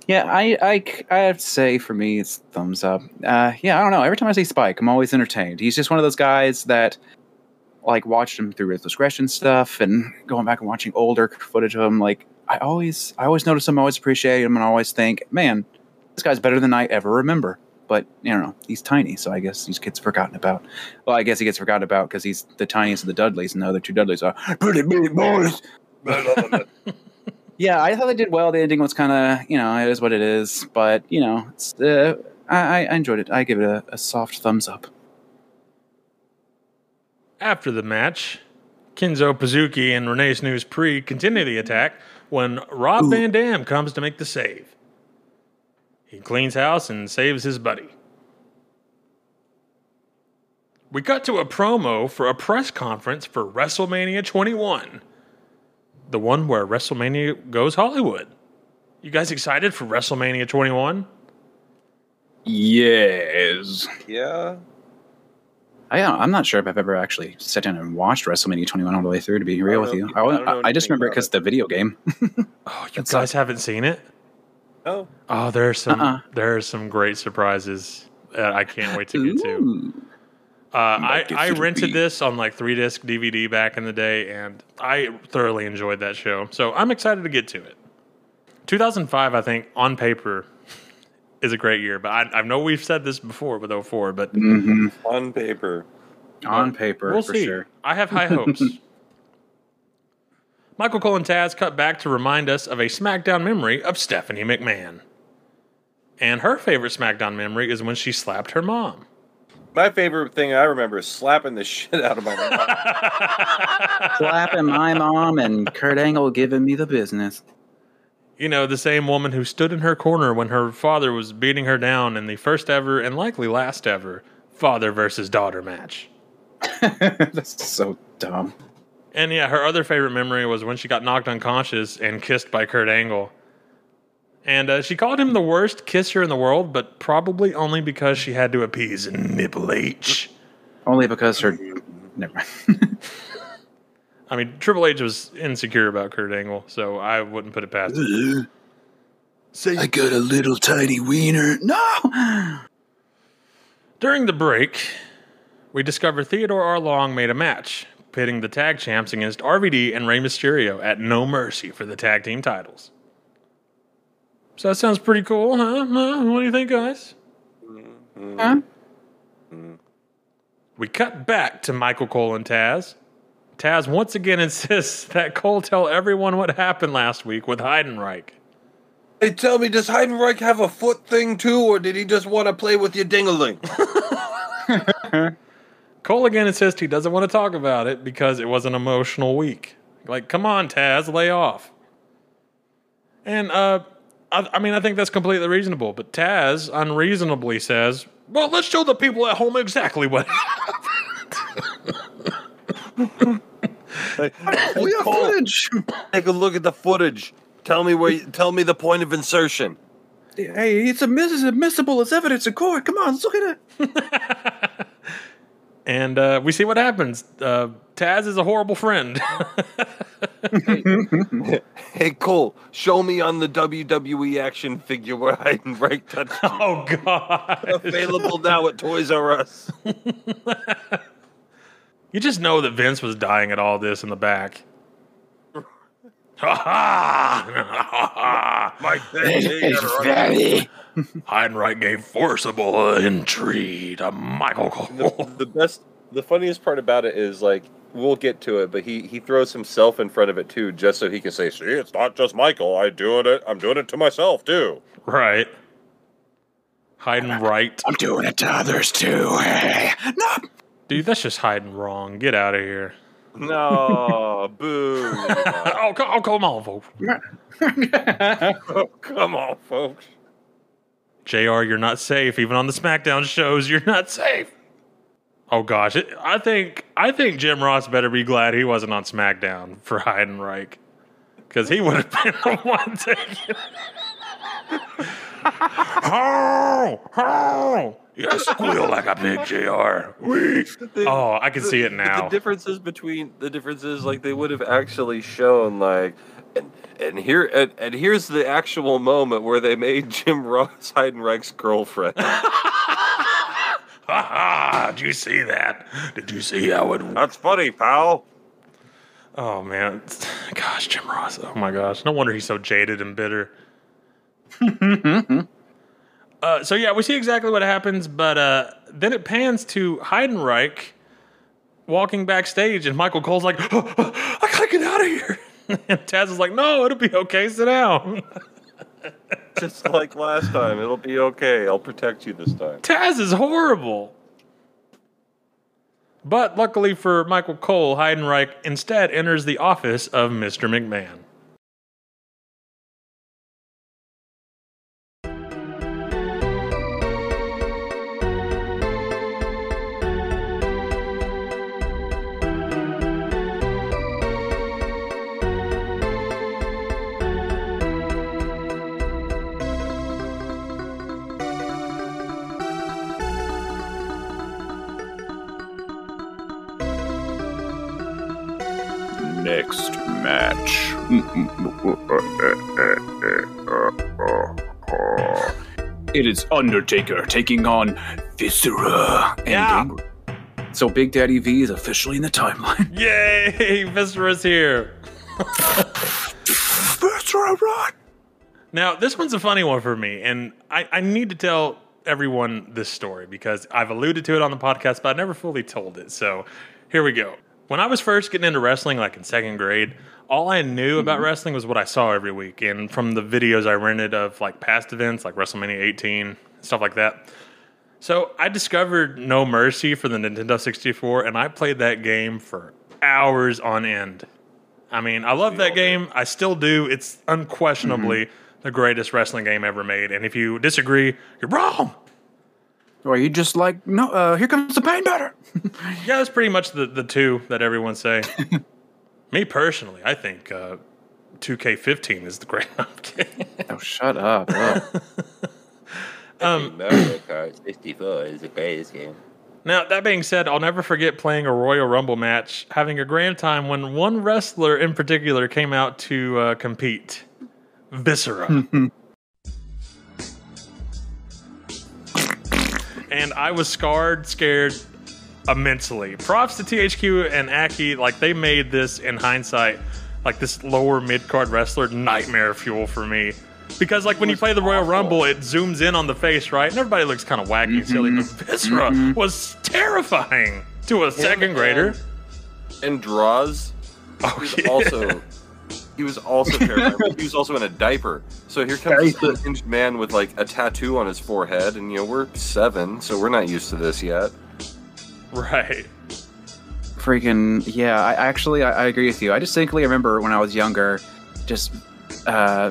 Yeah, I, I, I have to say for me, it's thumbs up. Uh, yeah, I don't know. Every time I see Spike, I'm always entertained. He's just one of those guys that, like, watched him through Ruthless Aggression stuff and going back and watching older footage of him. Like, I always, I always notice him, always appreciate him, and I always think, man, this guy's better than I ever remember. But you know, he's tiny, so I guess he gets forgotten about. Well, I guess he gets forgotten about because he's the tiniest of the Dudleys, and the other two Dudleys are pretty big boys. Yeah, I thought they did well. The ending was kind of, you know, it is what it is. But you know, it's, uh, I, I enjoyed it. I give it a, a soft thumbs up. After the match, Kenzo Pazookie and Renee Snooze Pre continue the attack when Rob Van Dam comes to make the save. He cleans house and saves his buddy. We cut to a promo for a press conference for WrestleMania 21. The one where WrestleMania goes Hollywood. You guys excited for WrestleMania 21? Yes. Yeah. I, uh, I'm not sure if I've ever actually sat down and watched WrestleMania 21 all the way through. To be real with you, I, I I, I just remember it because the video game. Oh, you guys haven't seen it? Oh. Oh, there are some Uh-uh. there's some great surprises that I can't wait to get to. Uh, I, I rented this on like three disc DVD back in the day, and I thoroughly enjoyed that show. So I'm excited to get to it. 2005, I think, on paper, is a great year. But I, I know we've said this before with 04, but Mhm. On paper. On paper, we'll for see. sure. I have high hopes. Michael Cole and Taz cut back to remind us of a SmackDown memory of Stephanie McMahon. And her favorite SmackDown memory is when she slapped her mom. My favorite thing I remember is slapping the shit out of my mom. Slapping my mom and Kurt Angle giving me the business. You know, the same woman who stood in her corner when her father was beating her down in the first ever and likely last ever father versus daughter match. That's so dumb. And yeah, her other favorite memory was when she got knocked unconscious and kissed by Kurt Angle. And uh, she called him the worst kisser in the world, but probably only because she had to appease Nipple H. Only because her. Never mind. I mean, Triple H was insecure about Kurt Angle, so I wouldn't put it past him. I got a little tiny wiener. No! During the break, we discover Theodore R. Long made a match pitting the tag champs against RVD and Rey Mysterio at No Mercy for the tag team titles. So that sounds pretty cool, huh? Huh? What do you think, guys? Huh? Mm-hmm. We cut back to Michael Cole and Taz. Taz once again insists that Cole tell everyone what happened last week with Heidenreich. Hey, tell me, does Heidenreich have a foot thing too, or did he just want to play with your dingaling? Cole again insists he doesn't want to talk about it because it was an emotional week. Like, come on, Taz, lay off. And uh, I, I mean, I think that's completely reasonable. But Taz unreasonably says, "Well, let's show the people at home exactly what." we have footage. Take a look at the footage. Tell me where. You, tell me the point of insertion. Hey, it's, admiss- it's admissible as evidence in court. Come on, let's look at it. and uh, we see what happens. Uh, Taz is a horrible friend. Hey Cole, show me on the WWE action figure where Heidenreich touched. you. oh God! Available now at Toys R Us. you just know that Vince was dying at all this in the back. Ha ha! Mike, Daddy. Heidenreich gave forcible entry to Michael Cole. the best, the funniest part about it is like we'll get to it, but he he throws himself in front of it too, just so he can say, "See, it's not just Michael. I doing it. I'm doing it to myself too." Right. Hiding right. I'm doing it to others too. Hey. No. Dude, that's just hiding wrong. Get out of here. No, boo! oh, co- oh, come on, folks. oh, come on, folks. JR, you're not safe. Even on the SmackDown shows, you're not safe. Oh gosh, it, I think I think Jim Ross better be glad he wasn't on SmackDown for Heidenreich, because he would have been the one taking. oh, oh, you squeal like a pig, Jr. Oh, I can see it now. The differences between the differences, like they would have actually shown, like, and and here and, and here's the actual moment where they made Jim Ross Heidenreich's girlfriend. Ha ha! Did you see that? Did you see how it? That's funny, pal. Oh man, gosh, Jim Ross. Oh my gosh, no wonder he's so jaded and bitter. uh, so yeah, we see exactly what happens, but uh, then it pans to Heidenreich walking backstage, and Michael Cole's like, "Oh, oh, "I gotta get out of here." and Taz is like, "No, it'll be okay. Sit down." Just like last time, it'll be okay. I'll protect you this time. Taz is horrible. But luckily for Michael Cole, Heidenreich instead enters the office of Mr. McMahon. It is Undertaker taking on Viscera and Yeah. Gangrel. So Big Daddy V is officially in the timeline. Yay! Viscera's here. Viscera, run! Now, this one's a funny one for me, and I, I need to tell everyone this story because I've alluded to it on the podcast, but I never fully told it. So here we go. When I was first getting into wrestling, like in second grade, all I knew about mm-hmm. wrestling was what I saw every week, and from the videos I rented of like past events, like WrestleMania 18, stuff like that. So I discovered No Mercy for the Nintendo 64, and I played that game for hours on end. I mean, I love that game. I still do. It's unquestionably mm-hmm. the greatest wrestling game ever made. And if you disagree, you're wrong. Or you just like, no, uh, here comes the pain better. Yeah, that's pretty much the, the two that everyone say. Me personally, I think uh, 2K15 is the great. I'm. Oh, shut up. Ugh. Um, Mario Kart 64 is the greatest game. Now, that being said, I'll never forget playing a Royal Rumble match, having a grand time when one wrestler in particular came out to uh, compete Viscera. And I was scarred, scared, immensely. Props to THQ and Aki. Like they made this in hindsight, like this lower mid card wrestler nightmare fuel for me. Because like when you play the Royal Rumble, it zooms in on the face, right? And everybody looks kind of wacky and silly, but Viscera Mhm. was terrifying to a second grader. And draws. Oh, was also he was also terrifying. but he was also in a diaper. So here comes this unhinged man with like a tattoo on his forehead, and you know we're seven, so we're not used to this yet. Right. freaking yeah i I actually I, I agree with you i distinctly remember when i was younger just uh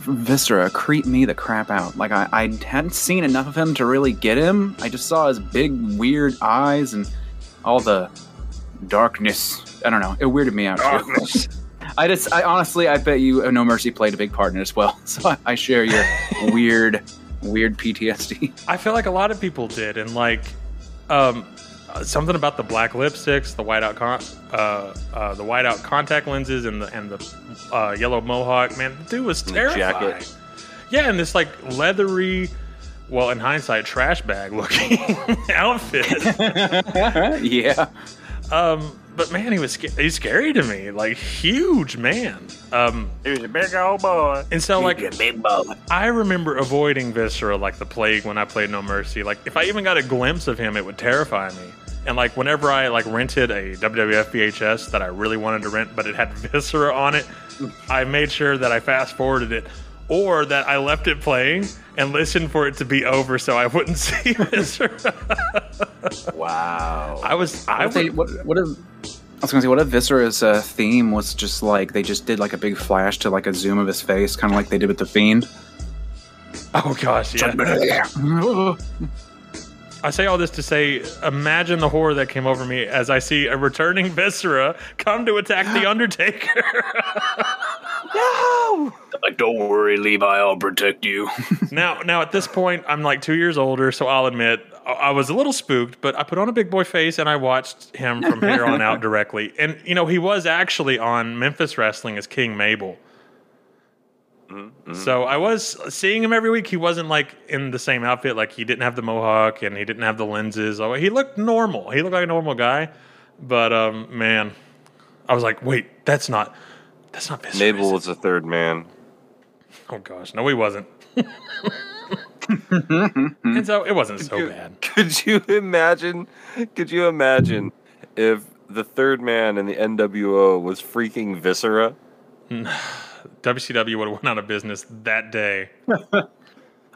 viscera creeped me the crap out like I, I hadn't seen enough of him to really get him i just saw his big weird eyes and all the darkness i don't know it weirded me out too. i just i honestly i bet you uh, no mercy played a big part in it as well so i, I share your weird weird ptsd I feel like a lot of people did, and like um, uh, something about the black lipsticks, the whiteout con- uh, uh, the whiteout contact lenses, and the and the uh, yellow mohawk. Man, the dude was And the terrifying. jacket. Yeah, and this like leathery, well, in hindsight, trash bag looking outfit. yeah. Um, but man, he was sca- he's scary to me. Like huge man. Um, he was a big old boy. and so like He's a big boy. I remember avoiding Viscera like the plague when I played No Mercy. Like if I even got a glimpse of him, it would terrify me. And like whenever I like rented a WWF VHS that I really wanted to rent, but it had Viscera on it, I made sure that I fast forwarded it, or that I left it playing and listened for it to be over so I wouldn't see Viscera. wow. I was I What if, they, what, what if I was gonna say what if Viscera's uh, theme was just like they just did like a big flash to like a zoom of his face, kind of like they did with the Fiend. Oh gosh, yeah. I say all this to say, imagine the horror that came over me as I see a returning Viscera come to attack the Undertaker. no! Like, don't worry, Levi, I'll protect you. now, now at this point, I'm like two years older, so I'll admit I- I was a little spooked. But I put on a big boy face and I watched him from here on out directly. And you know, he was actually on Memphis Wrestling as King Mabel. So I was seeing him every week. He wasn't like in the same outfit. Like he didn't have the mohawk and he didn't have the lenses. He looked normal. He looked like a normal guy. But um, man, I was like, wait, that's not that's not Viscera. Mabel was the third man. Oh gosh, no, he wasn't. and so it wasn't so bad. Could you imagine? Could you imagine if the third man in the NWO was freaking Viscera? WCW would have went out of business that day.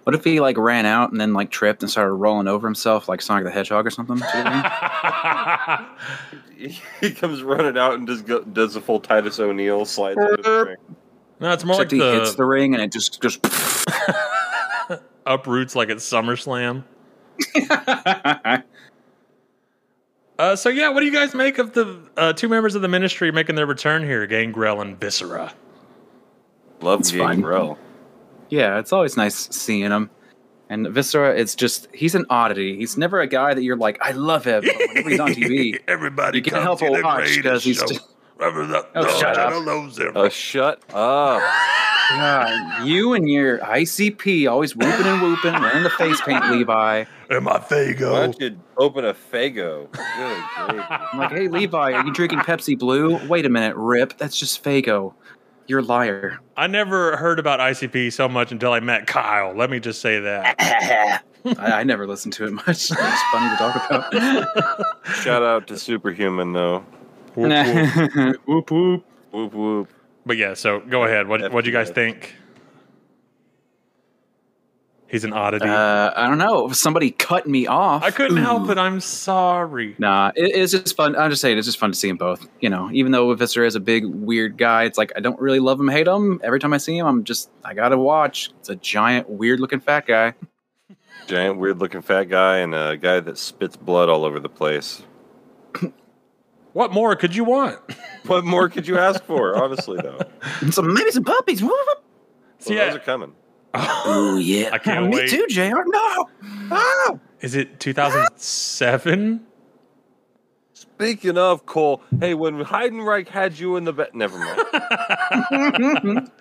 What if he like ran out and then like tripped and started rolling over himself like Sonic the Hedgehog or something? he comes running out and just go, does a full Titus O'Neil slides into the ring. No, it's more Except like he the, hits the ring and it just just uproots like it's SummerSlam. uh, so yeah, what do you guys make of the uh, two members of the ministry making their return here, Gangrel and Viscera? Love It's fun. Gangrel. Yeah, it's always nice seeing him. And Viscera, it's just he's an oddity. He's never a guy that you're like, I love him. But whenever he's on TV, Everybody you can't help to but the watch because he's show. just, Remember that? Oh, shut up. loves him. Uh, shut up. God, you and your ICP always whooping and whooping, wearing the face paint, Levi. And my Why Faygo. don't you open a Faygo? Good. I'm like, hey, Levi, are you drinking Pepsi Blue? Wait a minute, Rip. That's just Faygo. You're a liar. I never heard about ICP so much until I met Kyle. Let me just say that. I, I never listened to it much. It's funny to talk about. Shout out to Superhuman though. Whoop, whoop. whoop whoop. Whoop whoop. But yeah, so go ahead. What what do you guys think? He's an oddity. Uh, I don't know. Somebody cut me off. I couldn't help it. I'm sorry. Nah, it, it's just fun. I'm just saying, it's just fun to see them both. You know, even though Viscera is a big weird guy, it's like I don't really love him, hate him. Every time I see him, I'm just I gotta watch. It's a giant, weird looking fat guy. Giant, weird looking fat guy and a guy that spits blood all over the place. What more could you want? What more could you ask for, honestly, though? Some maybe some puppies. Woo, woo. Well, yeah. Those are coming. Oh yeah, I can't me wait. too, Jr. No, oh. Is it 2007? Speaking of Cole, hey, when Heidenreich had you in the bed, never mind.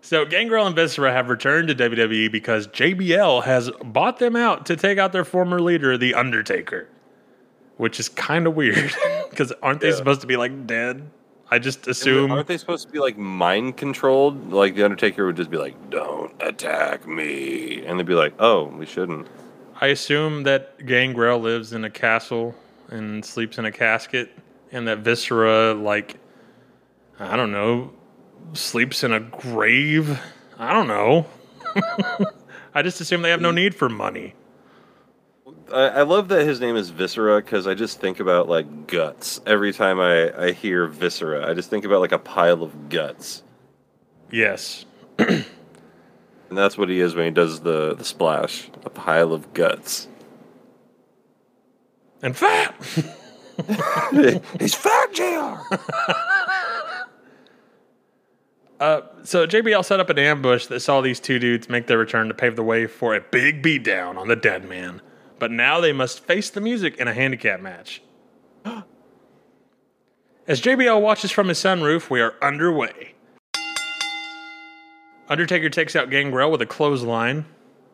So Gangrel and Viscera have returned to WWE because JBL has bought them out to take out their former leader, The Undertaker. which is kind of weird because aren't they Yeah. supposed to be like dead? I just assume. aren't they supposed to be like mind controlled? Like the Undertaker would just be like, "Don't attack me," and they'd be like, "Oh, we shouldn't." I assume that Gangrel lives in a castle and sleeps in a casket, and that Viscera, like, I don't know, sleeps in a grave. I don't know. I just assume they have no mm. need for money. I, I love that his name is Viscera because I just think about like guts every time I, I hear Viscera. I just think about like a pile of guts, Yes. and that's what he is when he does the the splash. A pile of guts. And fat. He's fat, Jr. Uh, so JBL set up an ambush that saw these two dudes make their return to pave the way for a big beatdown on the dead man. But now they must face the music in a handicap match. As JBL watches from his sunroof, we are underway. Undertaker takes out Gangrel with a clothesline.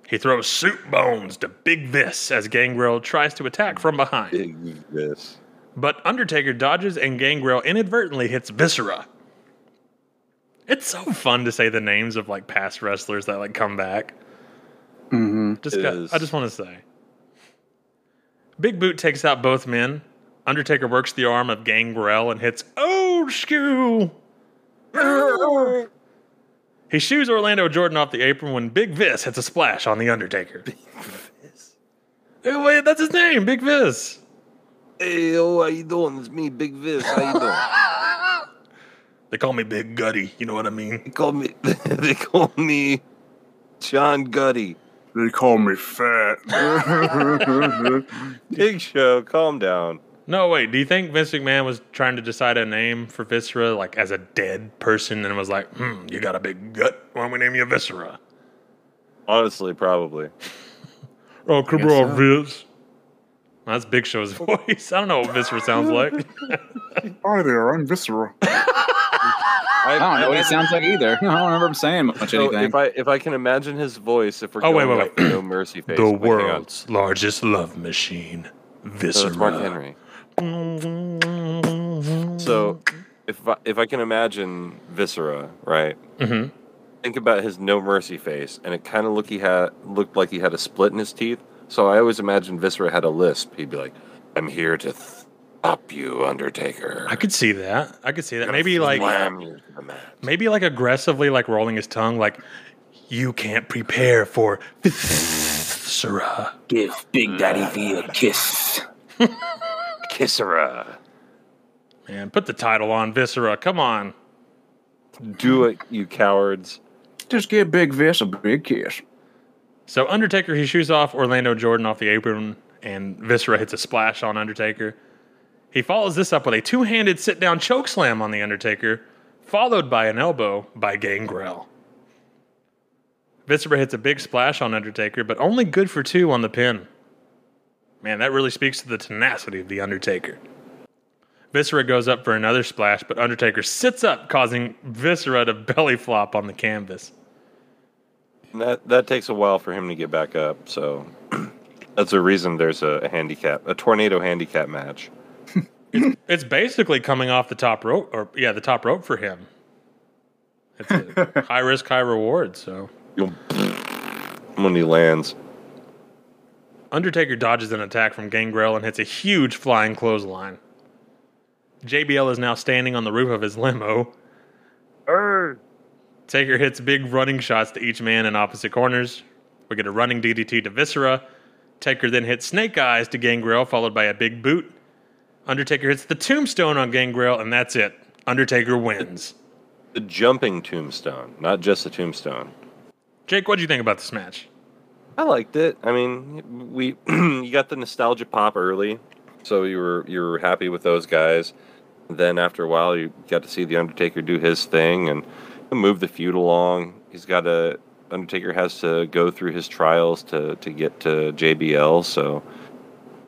He throws soup bones to Big Vis as Gangrel tries to attack from behind. Big Vis. But Undertaker dodges and Gangrel inadvertently hits Viscera. It's so fun to say the names of like past wrestlers that like come back. Mm-hmm. Just It got, is. I just want to say. Big Boot takes out both men. Undertaker works the arm of Gangrel and hits Old School. He shoos Orlando Jordan off the apron when Big Vis hits a splash on the Undertaker. Big Vis. wait, that's his name, Big Vis. Hey, oh, how you doing? It's me, Big Vis. How you doing? They call me Big Gutty. You know what I mean? They call me. they call me John Gutty. They call me fat. Big Show, calm down. No, wait. Do you think Vince McMahon was trying to decide a name for Viscera, like as a dead person, and was like, "Hmm, you got a big gut. Why don't we name you Viscera?" Honestly, probably. Oh, come guess on, so. Vince. That's Big Show's voice. I don't know what Viscera sounds like. Hi there, I'm Viscera. I don't know what he sounds like either. I don't remember him saying much So anything. if I if I can imagine his voice, if we're Oh, wait, going wait, off the No Mercy face, the wait, world's largest love machine, No, Viscera. that's Mark Henry. So if I, if I can imagine Viscera, right? Mhm. Think about his No Mercy face, and it kind of look he had looked like he had a split in his teeth. So I always imagined Viscera had a lisp. He'd be like, "I'm here to stop you, Undertaker." I could see that. I could see that. Maybe like slam you to the mat. maybe like aggressively like rolling his tongue like you can't prepare for Viscera. Give Big Daddy V a kiss. Kissera. Man, put the title on Viscera. Come on. Do it, you cowards. Just give Big Vis a big kiss. So Undertaker he shoots off Orlando Jordan off the apron and Viscera hits a splash on Undertaker. He follows this up with a two-handed sit-down choke slam on the Undertaker, followed by an elbow by Gangrel. Viscera hits a big splash on Undertaker, but only good for two on the pin. Man, that really speaks to the tenacity of the Undertaker. Viscera goes up for another splash, but Undertaker sits up, causing Viscera to belly flop on the canvas. That that takes a while for him to get back up. So that's a reason there's a handicap, a tornado handicap match. It's basically coming off the top rope, or yeah, the top rope for him. It's a high risk, high reward. So When he lands, Undertaker dodges an attack from Gangrel and hits a huge flying clothesline. JBL is now standing on the roof of his limo. Taker hits big running shots to each man in opposite corners. We get a running DDT to Viscera. Taker then hits Snake Eyes to Gangrel, followed by a big boot. Undertaker hits the tombstone on Gangrel, and that's it. Undertaker wins. the jumping tombstone, not just the tombstone. Jake, what do you think about this match? I liked it. I mean, we you got the nostalgia pop early, so you were you were happy with those guys. Then after a while, you got to see the Undertaker do his thing and move the feud along. He's got a Undertaker has to go through his trials to to get to JBL. So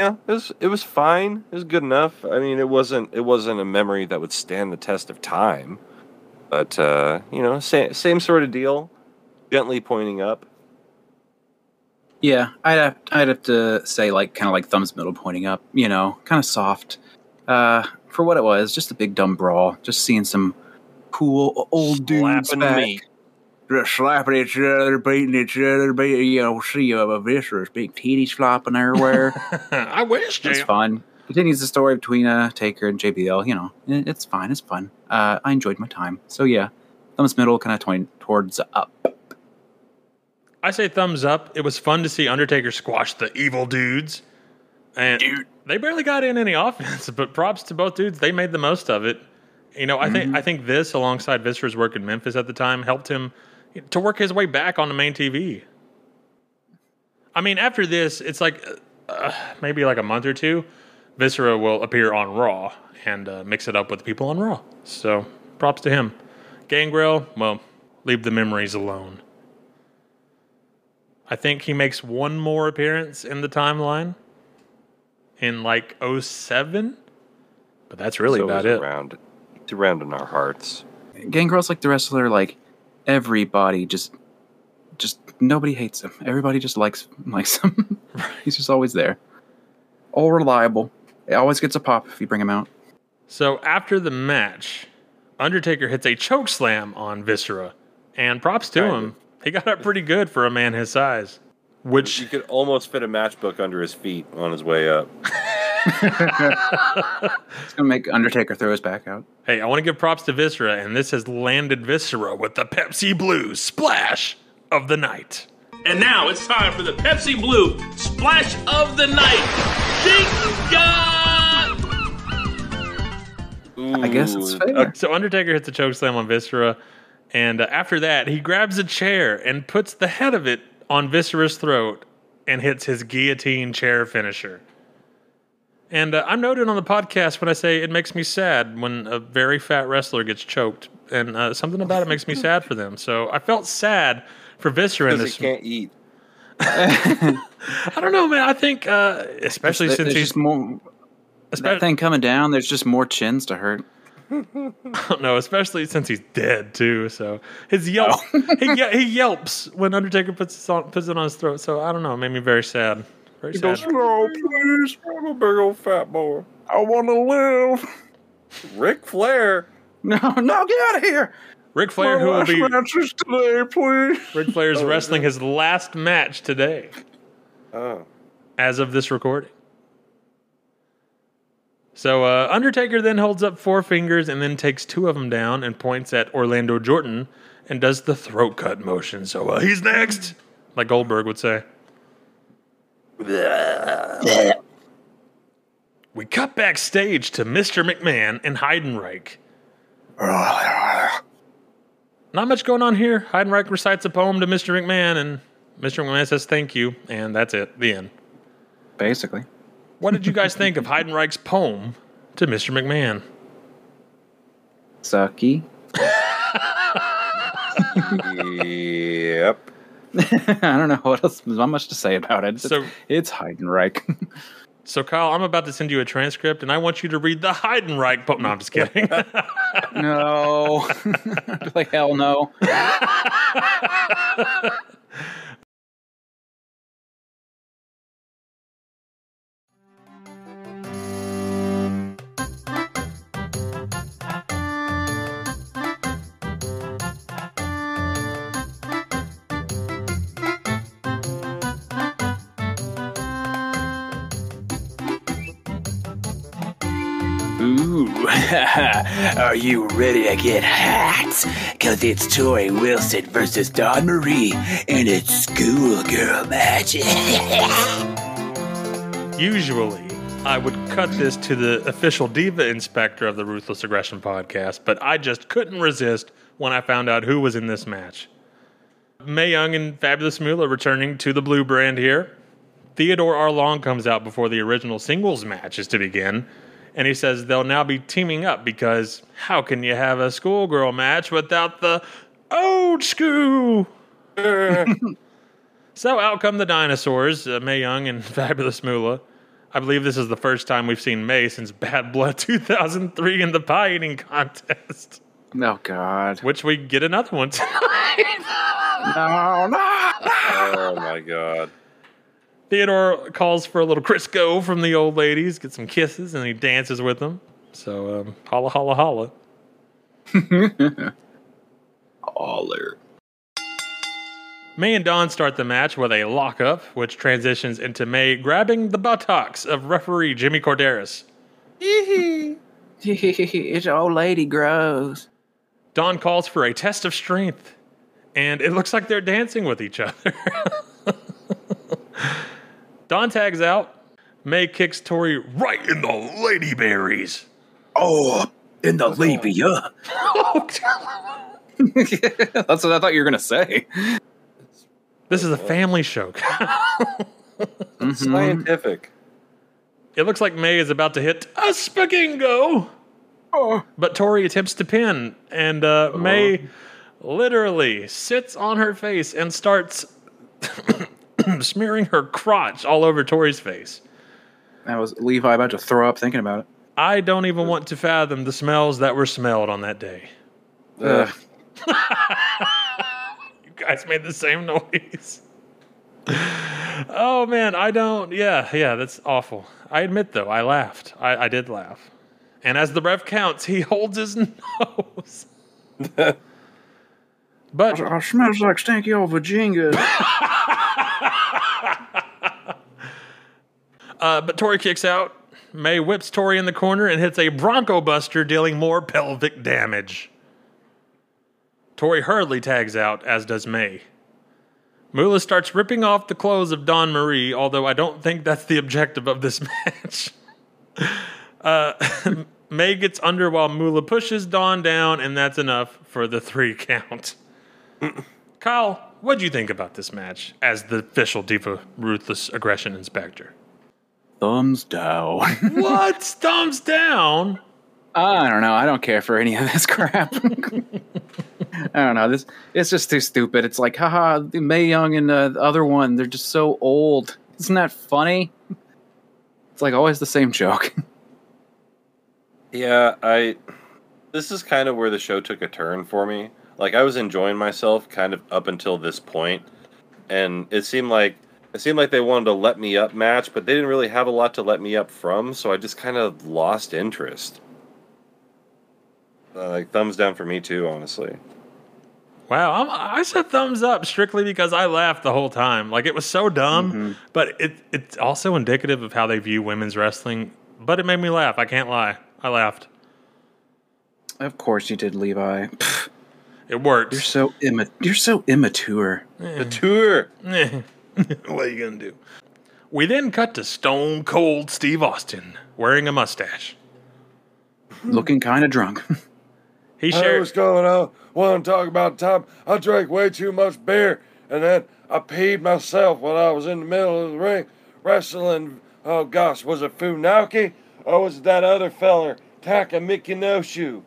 yeah, it was it was fine. It was good enough. I mean, it wasn't it wasn't a memory that would stand the test of time, but uh, you know, same same sort of deal. Gently pointing up. Yeah, I'd have, I'd have to say like kind of like thumbs middle pointing up, you know, kind of soft. Uh, for what it was, just a big dumb brawl. Just seeing some cool o- old dudes Slapping back. meat. Just slapping each other, beating each other, be, you know, see uh, Viscera's big titties flopping everywhere. I wish, it's Jam. fun. Continues the story between uh, Taker and JBL. You know, it- it's fine. It's fun. Uh, I enjoyed my time. So yeah, thumbs middle, kind of towing towards up. I say thumbs up. It was fun to see Undertaker squash the evil dudes. And Dude. they barely got in any offense, but props to both dudes. They made the most of it. You know, I think I think this alongside Viscera's work in Memphis at the time helped him to work his way back on the main TV. I mean, after this, it's like uh, maybe like a month or two, Viscera will appear on Raw and uh, mix it up with people on Raw. So props to him. Gangrel, well, leave the memories alone. I think he makes one more appearance in the timeline in like 07, but that's really So about it. Around, he's around in our hearts. Gangrel's like the wrestler. Like everybody just, just nobody hates him. Everybody just likes likes him. He's just always there. All reliable. He always gets a pop if you bring him out. So after the match, Undertaker hits a choke slam on Viscera, and props to him. He got up pretty good for a man his size. Which you could almost fit a matchbook under his feet on his way up. It's gonna make Undertaker throw his back out. Hey, I want to give props to Viscera, and this has landed Viscera with the Pepsi Blue splash of the night. And now it's time for the Pepsi Blue Splash of the Night. Jinga! I guess it's fair. Uh, so Undertaker hits a choke slam on Viscera, and uh, after that, he grabs a chair and puts the head of it on Viscera's throat and hits his guillotine chair finisher. And uh, I'm noted on the podcast when I say it makes me sad when a very fat wrestler gets choked, and uh, something about it makes me sad for them. So I felt sad for Viscera in Because this. he can't eat. I don't know, man. I think, uh, especially There's- since there's he's just more. That thing coming down, there's just more chins to hurt. I don't know, especially since he's dead too. So his yelp, he, he yelps when Undertaker puts it on puts it on his throat. So I don't know, it made me very sad. Very He sad. goes, no, please. I'm a big old fat boy. I want to live. Ric Flair. No, no, get out of here. Ric Flair, My who will be match is today, please. Ric Flair Flair's wrestling his last match today, Oh. as of this recording. So uh, Undertaker then holds up four fingers and then takes two of them down and points at Orlando Jordan and does the throat cut motion. So uh, he's next, like Goldberg would say. We cut backstage to Mr. McMahon and Heidenreich. Not much going on here. Heidenreich recites a poem to Mr. McMahon, and Mr. McMahon says thank you, and that's it. The end. Basically. What did you guys think of Heidenreich's poem to Mr. McMahon? Sucky. yep. I don't know what else. There's not much to say about it. So- it's Heidenreich. So, Kyle, I'm about to send you a transcript, and I want you to read the Heidenreich poem. No, I'm just kidding. no. like hell no. Are you ready to get hot? Cause it's Torrie Wilson versus Dawn Marie, and it's schoolgirl magic. Usually, I would cut this to the official diva inspector of the Ruthless Aggression podcast, but I just couldn't resist when I found out who was in this match. Mae Young and Fabulous Moolah returning to the blue brand here. Theodore R. Long comes out before the original singles match is to begin, and he says they'll now be teaming up because how can you have a schoolgirl match without the old school? so out come the dinosaurs, uh, Mae Young and Fabulous Moolah. I believe this is the first time we've seen Mae since Bad Blood 2003 in the pie eating contest. Oh God. Which we get another one tonight. no, no. Oh my god. Theodore calls for a little Crisco from the old ladies, gets some kisses, and he dances with them. So, um, holla, holla, holla. Holler. Mae and Dawn start the match with a lockup, which transitions into Mae grabbing the buttocks of referee Jimmy Korderas. Hee hee! Hehehehe, it's an old lady gross. Dawn calls for a test of strength, and it looks like they're dancing with each other. Dawn tags out. Mae kicks Torrie right in the ladyberries. Oh, in the labia. That's what I thought you were gonna say. This is a family show. Scientific. It looks like Mae is about to hit a spagingo. But Torrie attempts to pin, and uh, Mae literally sits on her face and starts smearing her crotch all over Torrie's face. That was Levi about to throw up thinking about it. I don't even want to fathom the smells that were smelled on that day. Ugh. You guys made the same noise. oh man, I don't. Yeah, yeah, that's awful. I admit though, I laughed. I, I did laugh. And as the ref counts, he holds his nose. but Oh, smells like stinky old Virginia. Uh, but Torrie kicks out. Mae whips Torrie in the corner and hits a Bronco Buster, dealing more pelvic damage. Torrie hurriedly tags out, as does Mae. Moolah starts ripping off the clothes of Dawn Marie, although I don't think that's the objective of this match. uh, Mae gets under while Moolah pushes Dawn down, and that's enough for the three count. Kyle, what do you think about this match as the official Diva Ruthless Aggression Inspector? Thumbs down. what? Thumbs down? I don't know. I don't care for any of this crap. I don't know. This it's just too stupid. It's like, haha, the Mae Young and uh, the other one, they're just so old. Isn't that funny? It's like always the same joke. Yeah, I. This is kind of where the show took a turn for me. Like I was enjoying myself kind of up until this point, and it seemed like it seemed like they wanted to let me up match, but they didn't really have a lot to let me up from, so I just kind of lost interest. Uh, like thumbs down for me too, honestly. Wow, I'm, I said thumbs up strictly because I laughed the whole time. Like it was so dumb, mm-hmm. but it it's also indicative of how they view women's wrestling. But it made me laugh. I can't lie. I laughed. of course you did, Levi. It worked. You're so imma- You're so immature. Eh. The tour. Eh. what are you gonna do? We then cut to Stone Cold Steve Austin wearing a mustache. Looking kind of drunk. He Hey, shared. what's going on? Want to talk about the time I drank way too much beer and then I peed myself while I was in the middle of the ring wrestling. Oh gosh, was it Funaki or was it that other feller, Taka Mickey No Shoe?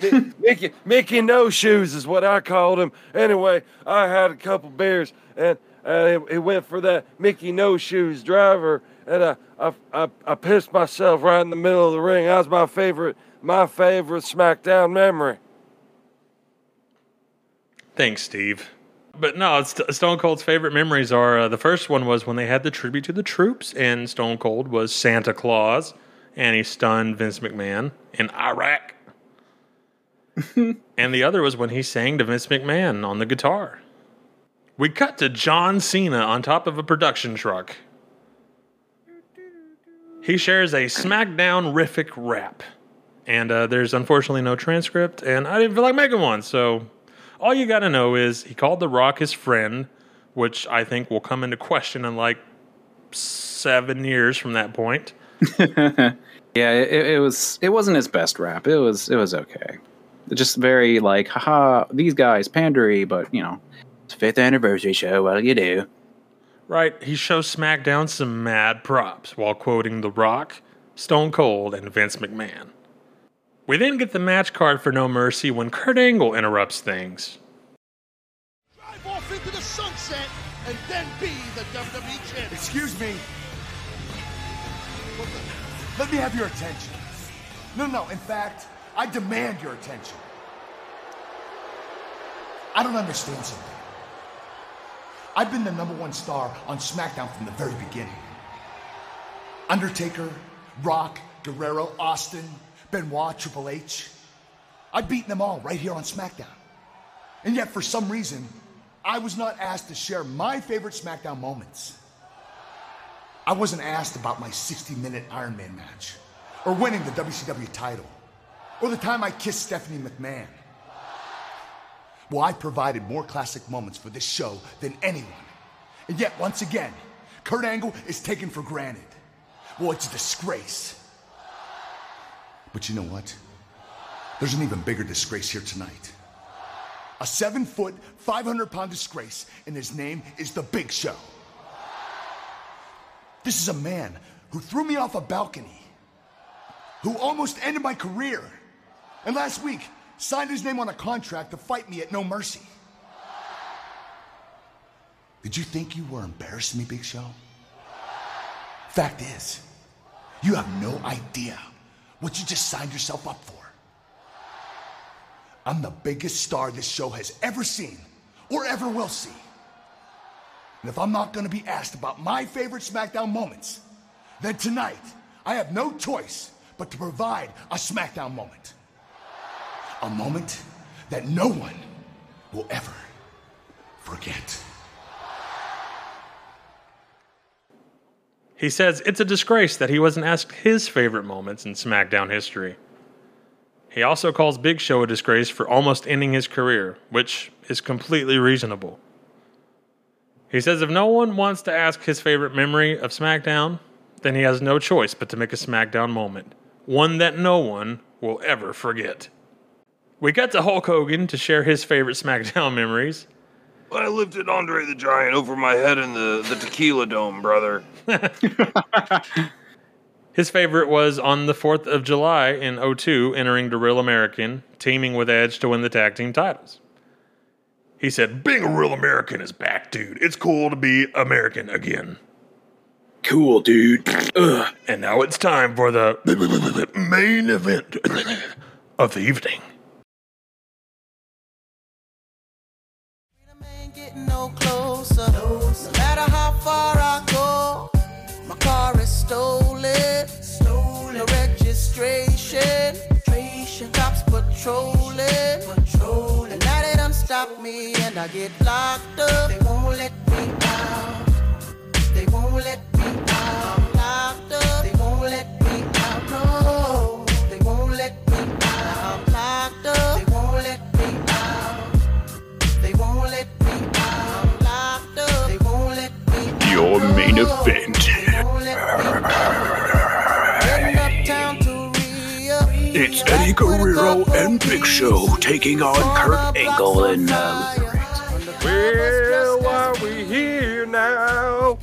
Mickey Mickey No Shoes is what I called him. Anyway, I had a couple beers and uh, he, he went for that Mickey No Shoes driver and I, I, I, I pissed myself right in the middle of the ring. That was my favorite my favorite SmackDown memory. Thanks, Steve. But no, St- Stone Cold's favorite memories are uh, the first one was when they had the tribute to the troops, and Stone Cold was Santa Claus, and he stunned Vince McMahon in Iraq. and the other was when he sang to Vince McMahon on the guitar. We cut to John Cena on top of a production truck. He shares a SmackDown rific rap. And uh, there's unfortunately no transcript, and I didn't feel like making one, so all you got to know is he called The Rock his friend, which I think will come into question in like seven years from that point. yeah, it, it was. It wasn't his best rap. It was. It was okay. Just very like, haha, these guys pandery, but you know, fifth anniversary show. What do you do? Right, he shows SmackDown some mad props while quoting The Rock, Stone Cold, and Vince McMahon. We then get the match card for No Mercy when Kurt Angle interrupts things. Drive off into the sunset and then be the WWE champion. Excuse me. Let me have your attention. No, no, in fact, I demand your attention. I don't understand something. I've been the number one star on SmackDown from the very beginning. Undertaker, Rock, Guerrero, Austin, Benoit, Triple H. I've beaten them all right here on SmackDown. And yet, for some reason, I was not asked to share my favorite SmackDown moments. I wasn't asked about my 60 minute Iron Man match, or winning the WCW title, or the time I kissed Stephanie McMahon. Well, I provided more classic moments for this show than anyone. And yet, once again, Kurt Angle is taken for granted. Well, it's a disgrace. But you know what? There's an even bigger disgrace here tonight. A seven foot, 500 pound disgrace, and his name is The Big Show. This is a man who threw me off a balcony, who almost ended my career, and last week signed his name on a contract to fight me at No Mercy. Did you think you were embarrassing me, Big Show? Fact is, you have no idea what you just signed yourself up for. I'm the biggest star this show has ever seen or ever will see. And if I'm not going to be asked about my favorite SmackDown moments, then tonight I have no choice but to provide a SmackDown moment. A moment that no one will ever forget. He says it's a disgrace that he wasn't asked his favorite moments in SmackDown history. He also calls Big Show a disgrace for almost ending his career, which is completely reasonable. He says if no one wants to ask his favorite memory of SmackDown, then he has no choice but to make a SmackDown moment, one that no one will ever forget. We got to Hulk Hogan to share his favorite SmackDown memories. I lifted Andre the Giant over my head in the, the tequila dome, brother. His favorite was on the 4th of July in 02, entering the Real American, teaming with Edge to win the tag team titles. He said, Being a real American is back, dude. It's cool to be American again. Cool, dude. Ugh. And now it's time for the main event of the evening. No closer. No matter how far I go, my car is stolen. Stolen. No registration. registration. Cops patrolling. Patrolling. And Now they done stop me and I get locked up. They won't let me out. They won't let me out. I'm locked up. They won't let me out. No. Your main event. Heading uptown to Rio. It's Eddie Guerrero and Big Show taking on Kurt Angle and uh, Well, are we here now?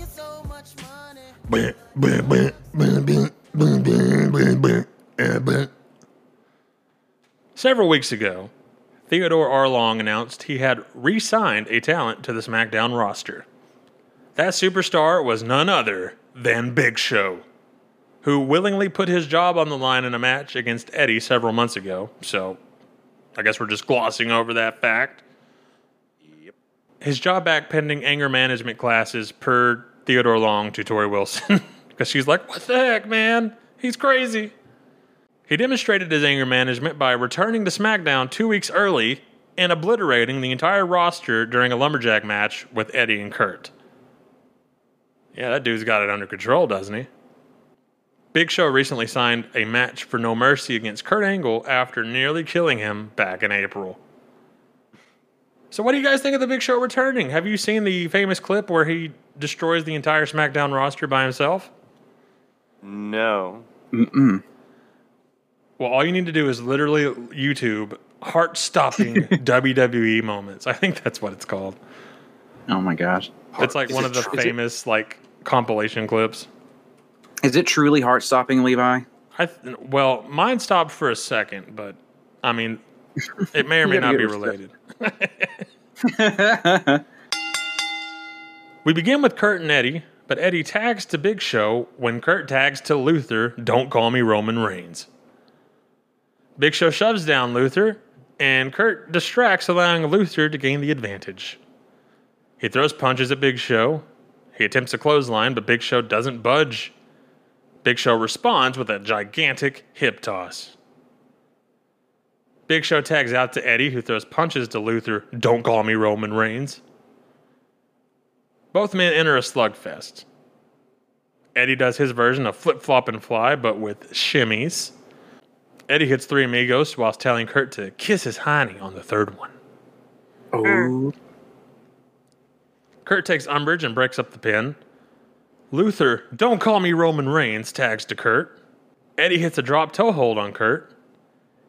Several weeks ago, Theodore R. Long announced he had re signed a talent to the SmackDown roster. That superstar was none other than Big Show, who willingly put his job on the line in a match against Eddie several months ago. So I guess we're just glossing over that fact. His job back pending anger management classes per Theodore Long to Torrie Wilson. Because she's like, what the heck, man? He's crazy. He demonstrated his anger management by returning to SmackDown two weeks early and obliterating the entire roster during a lumberjack match with Eddie and Kurt. Yeah, that dude's got it under control, doesn't he? Big Show recently signed a match for No Mercy against Kurt Angle after nearly killing him back in April. So, what do you guys think of the Big Show returning? Have you seen the famous clip where he destroys the entire SmackDown roster by himself? No. Mm-mm. Well, all you need to do is literally YouTube heart stopping WWE moments. I think that's what it's called. Oh my gosh. It's like Is one of the tr- is it- famous like compilation clips. Is it truly heart stopping, Levi? I th- well, mine stopped for a second, but I mean, it may or may not be related. we begin with Kurt and Eddie, but Eddie tags to Big Show when Kurt tags to Luther, "Don't call me Roman Reigns." Big Show shoves down Luther, and Kurt distracts, allowing Luther to gain the advantage. He throws punches at Big Show. He attempts a clothesline, but Big Show doesn't budge. Big Show responds with a gigantic hip toss. Big Show tags out to Eddie, who throws punches to Luther. Don't call me Roman Reigns. Both men enter a slugfest. Eddie does his version of flip flop and fly, but with shimmies. Eddie hits three amigos whilst telling Kurt to kiss his hiney on the third one. Oh. Kurt takes umbrage and breaks up the pin. Luther, don't call me Roman Reigns, tags to Kurt. Eddie hits a drop toe hold on Kurt.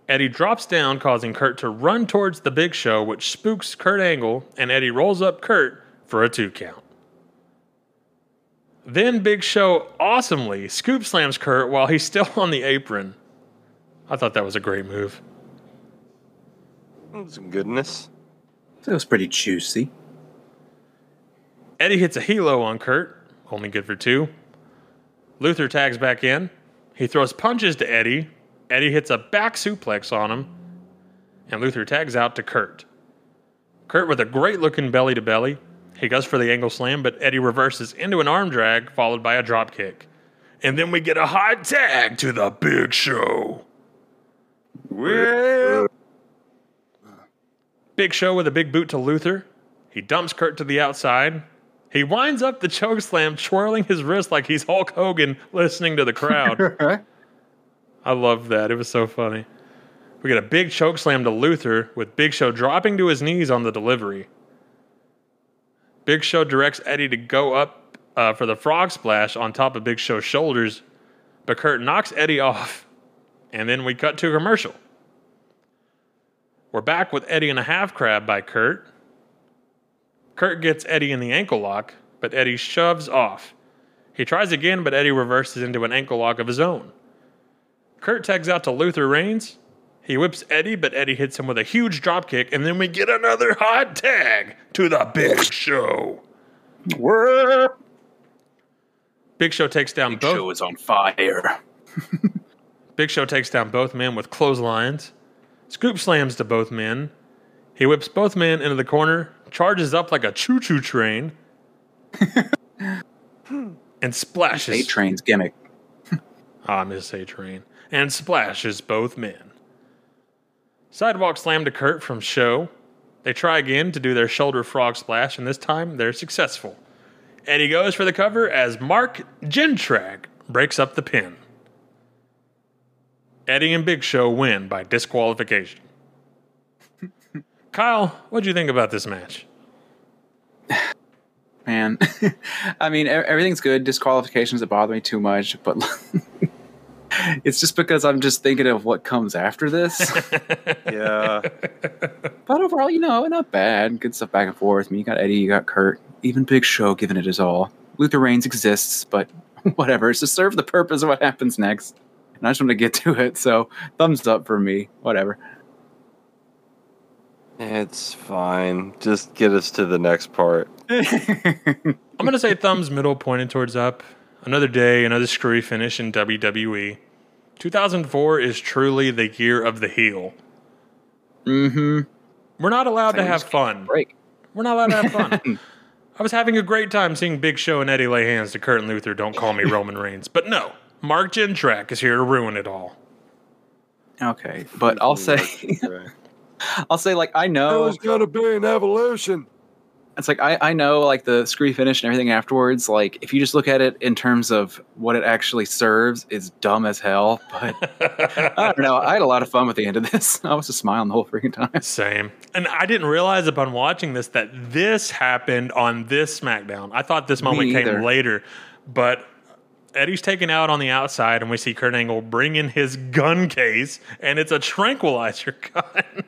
Eddie drops down, causing Kurt to run towards the big show, which spooks Kurt Angle, and Eddie rolls up Kurt for a two count. Then Big Show awesomely scoop slams Kurt while he's still on the apron. I thought that was a great move. Some goodness. That was pretty juicy. Eddie hits a hilo on Kurt, only good for two. Luther tags back in. He throws punches to Eddie. Eddie hits a back suplex on him, and Luther tags out to Kurt. Kurt with a great looking belly to belly. He goes for the angle slam, but Eddie reverses into an arm drag, followed by a drop kick. And then we get a hot tag to the big show. Well, Big Show with a big boot to Luther. He dumps Kurt to the outside. He winds up the choke slam, twirling his wrist like he's Hulk Hogan listening to the crowd. I love that. It was so funny. We get a big choke slam to Luther with Big Show dropping to his knees on the delivery. Big Show directs Eddie to go up uh, for the frog splash on top of Big Show's shoulders, but Kurt knocks Eddie off, and then we cut to a commercial. We're back with Eddie and a half crab by Kurt. Kurt gets Eddie in the ankle lock, but Eddie shoves off. He tries again, but Eddie reverses into an ankle lock of his own. Kurt tags out to Luther Reigns. He whips Eddie, but Eddie hits him with a huge dropkick, and then we get another hot tag to the Big Show. Big Show takes down Big both. Show is on fire. Big Show takes down both men with clotheslines. Scoop slams to both men. He whips both men into the corner, charges up like a choo choo train, and splashes. A train's gimmick. Ah, Miss A Train. And splashes both men. Sidewalk slam to Kurt from Show. They try again to do their shoulder frog splash, and this time they're successful. Eddie goes for the cover as Mark Jindrak breaks up the pin. Eddie and Big Show win by disqualification. Kyle, what do you think about this match? Man, I mean, e- everything's good. Disqualifications that bother me too much, but it's just because I'm just thinking of what comes after this. Yeah. but overall, you know, not bad. Good stuff back and forth. I mean, you got Eddie, you got Kurt, even Big Show giving it his all. Luther Reigns exists, but whatever. It's to serve the purpose of what happens next. And I just want to get to it. So, thumbs up for me. Whatever. It's fine. Just get us to the next part. I'm going to say thumbs middle pointed towards up. Another day, another screwy finish in WWE. 2004 is truly the year of the heel. Mm-hmm. We're not allowed to have fun. Break. We're not allowed to have fun. I was having a great time seeing Big Show and Eddie lay hands to Kurt and Luther. Don't call me Roman Reigns. But no, Mark Jindrak is here to ruin it all. Okay, but I'll say, I'll say, like I know There's gonna be an evolution. It's like I, I know like the scree finish and everything afterwards. Like if you just look at it in terms of what it actually serves, is dumb as hell. But I don't know. I had a lot of fun with the end of this. I was just smiling the whole freaking time. Same. And I didn't realize upon watching this that this happened on this SmackDown. I thought this moment came later, but Eddie's taken out on the outside, and we see Kurt Angle bring in his gun case, and it's a tranquilizer gun.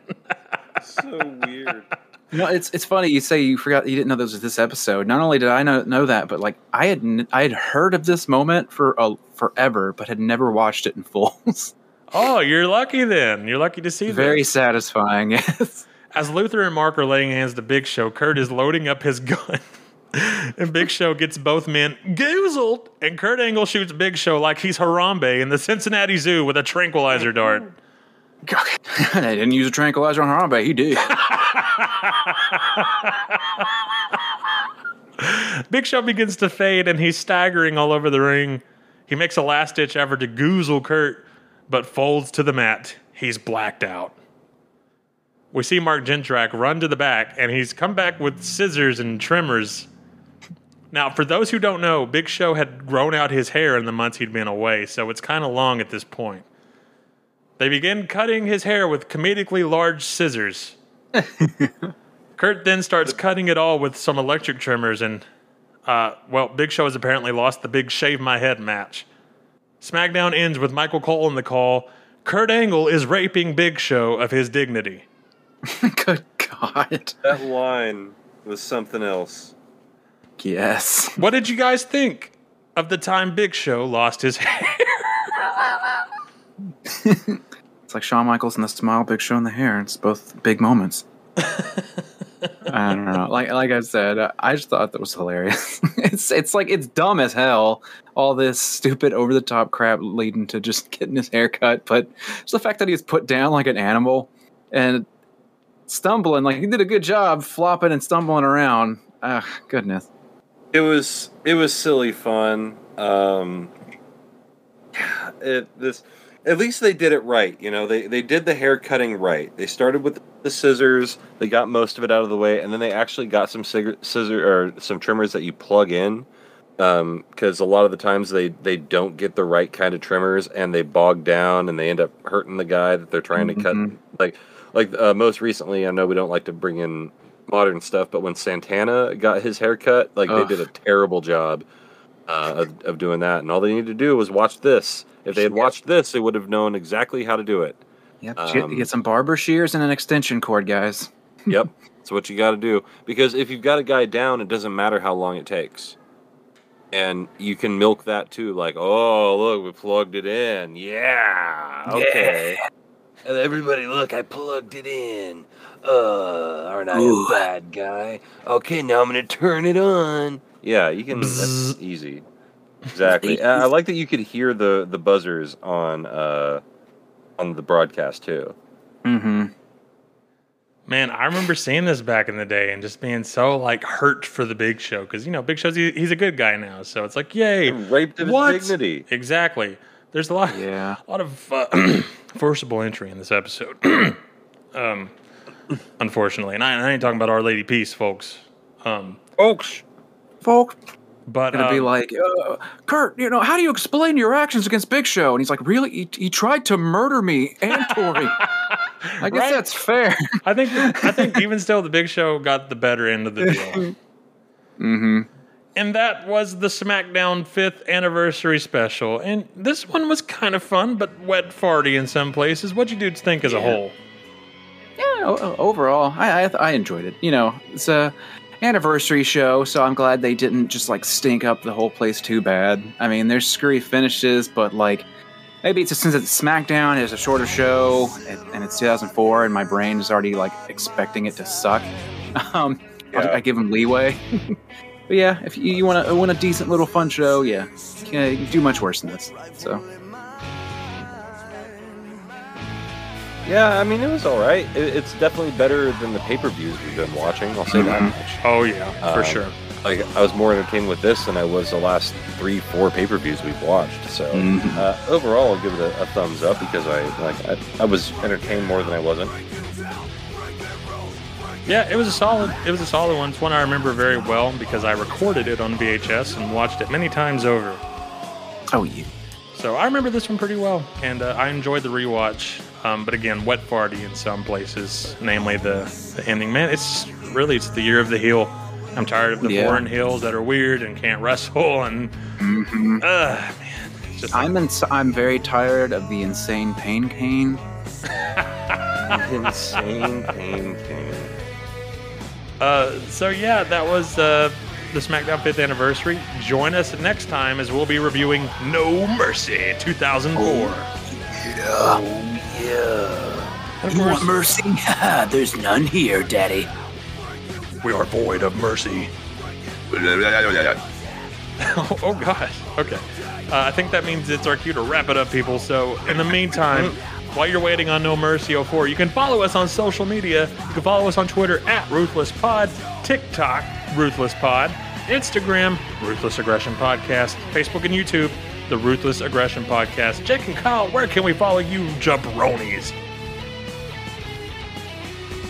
So weird. No, it's it's funny. You say you forgot you didn't know this was this episode. Not only did I know know that, but like I had n- I had heard of this moment for a, forever, but had never watched it in full. oh, you're lucky then. You're lucky to see that. Very this. satisfying. Yes. As Luther and Mark are laying hands to Big Show, Kurt is loading up his gun. and Big Show gets both men goozled, and Kurt Angle shoots Big Show like he's Harambe in the Cincinnati Zoo with a tranquilizer dart. I didn't use a tranquilizer on Harambe. He did. Big Show begins to fade and he's staggering all over the ring. He makes a last ditch effort to goozle Kurt, but folds to the mat. He's blacked out. We see Mark Jindrak run to the back and he's come back with scissors and trimmers. Now, for those who don't know, Big Show had grown out his hair in the months he'd been away, so it's kind of long at this point. They begin cutting his hair with comedically large scissors. Kurt then starts cutting it all with some electric trimmers, and, uh, well, Big Show has apparently lost the big shave my head match. SmackDown ends with Michael Cole in the call. Kurt Angle is raping Big Show of his dignity. Good God. That line was something else. Yes. What did you guys think of the time Big Show lost his hair? It's like Shawn Michaels and the smile, Big Show and the hair. It's both big moments. I don't know. Like like I said, uh, I just thought that was hilarious. it's it's like it's dumb as hell. All this stupid over the top crap leading to just getting his hair cut, but just the fact that he's put down like an animal and stumbling, like he did a good job flopping and stumbling around. Ah, goodness. It was it was silly fun. Um, it this at least they did it right. You know, they they did the hair cutting right. They started with the scissors. They got most of it out of the way, and then they actually got some cig- scissor or some trimmers that you plug in. Because a lot of the times they they don't get the right kind of trimmers, and they bog down, and they end up hurting the guy that they're trying to cut. Like like uh, most recently, I know we don't like to bring in modern stuff, but when Santana got his hair cut, like Ugh. they did a terrible job uh, of, of doing that. And all they needed to do was watch this. If they had watched this, they would have known exactly how to do it. Yep. you Um, get some barber shears and an extension cord, guys. yep, that's what you got to do. Because if you've got a guy down, it doesn't matter how long it takes. And you can milk that too, like, oh, look, we plugged it in. Yeah, okay. And everybody, look, I plugged it in. Uh, aren't I Ooh. a bad guy? Okay, now I'm gonna turn it on. Yeah, you can. That's easy. Exactly. I like that you could hear the the buzzers on uh on the broadcast too. Mm-hmm. Man, I remember seeing this back in the day and just being so like hurt for the Big Show because you know Big Show's he, he's a good guy now, so it's like yay, raped of his dignity. Exactly. There's a lot, yeah, a lot of uh, forcible entry in this episode. um, unfortunately, and I, I ain't talking about Our Lady Peace, folks. Um, folks, folks. But be um, like, uh, Kurt, you know, how do you explain your actions against Big Show? And he's like, really? He, he tried to murder me and Torrie. I guess Right? that's fair. I think I think even still the Big Show got the better end of the deal. mm-hmm. And that was the SmackDown 5th anniversary special. And this one was kind of fun, but wet farty in some places. What'd you dudes think as a whole? Yeah, overall, I, I I enjoyed it. You know, it's a anniversary show, so I'm glad they didn't just like stink up the whole place too bad. I mean, there's screwy finishes, but like maybe it's just since it's SmackDown, it's a shorter show, and, and it's 2004, and my brain is already like expecting it to suck. Um, I'll- I give them leeway. but yeah, if you, you want to want a decent little fun show, yeah, you can you can do much worse than this. So. Yeah, I mean it was all right. It, it's definitely better than the pay per views we've been watching. I'll say that Mhm. much. Oh, yeah, for Um, sure. Like I was more entertained with this than I was the last three, four pay per views we've watched. So Mhm. uh, overall, I'll give it a, a thumbs up because I like I, I was entertained more than I wasn't. Yeah, it was a solid. It was a solid one. It's one I remember very well because I recorded it on VHS and watched it many times over. Oh yeah. So I remember this one pretty well, and uh, I enjoyed the rewatch. Um, but again, wet farty in some places, namely the, the ending. Man, it's really it's the year of the heel. I'm tired of the Yeah. foreign heels that are weird and can't wrestle, and Mhm. uh, man, it's I'm ins- I'm very tired of the insane pain cane. Insane pain cane. Uh, so yeah, that was uh, the SmackDown 5th anniversary. Join us next time as we'll be reviewing No Mercy 2004. Yeah. And of You want mercy? There's none here, Daddy. we are void of mercy. oh, oh gosh. Okay. Uh, I think that means it's our cue to wrap it up, people. So in the meantime, while you're waiting on No Mercy 04, you can follow us on social media. You can follow us on Twitter at Ruthless Pod, TikTok Ruthless Pod, Instagram, Ruthless Aggression Podcast, Facebook and YouTube, The Ruthless Aggression Podcast. Jake and Kyle, where can we follow you, jumperonis?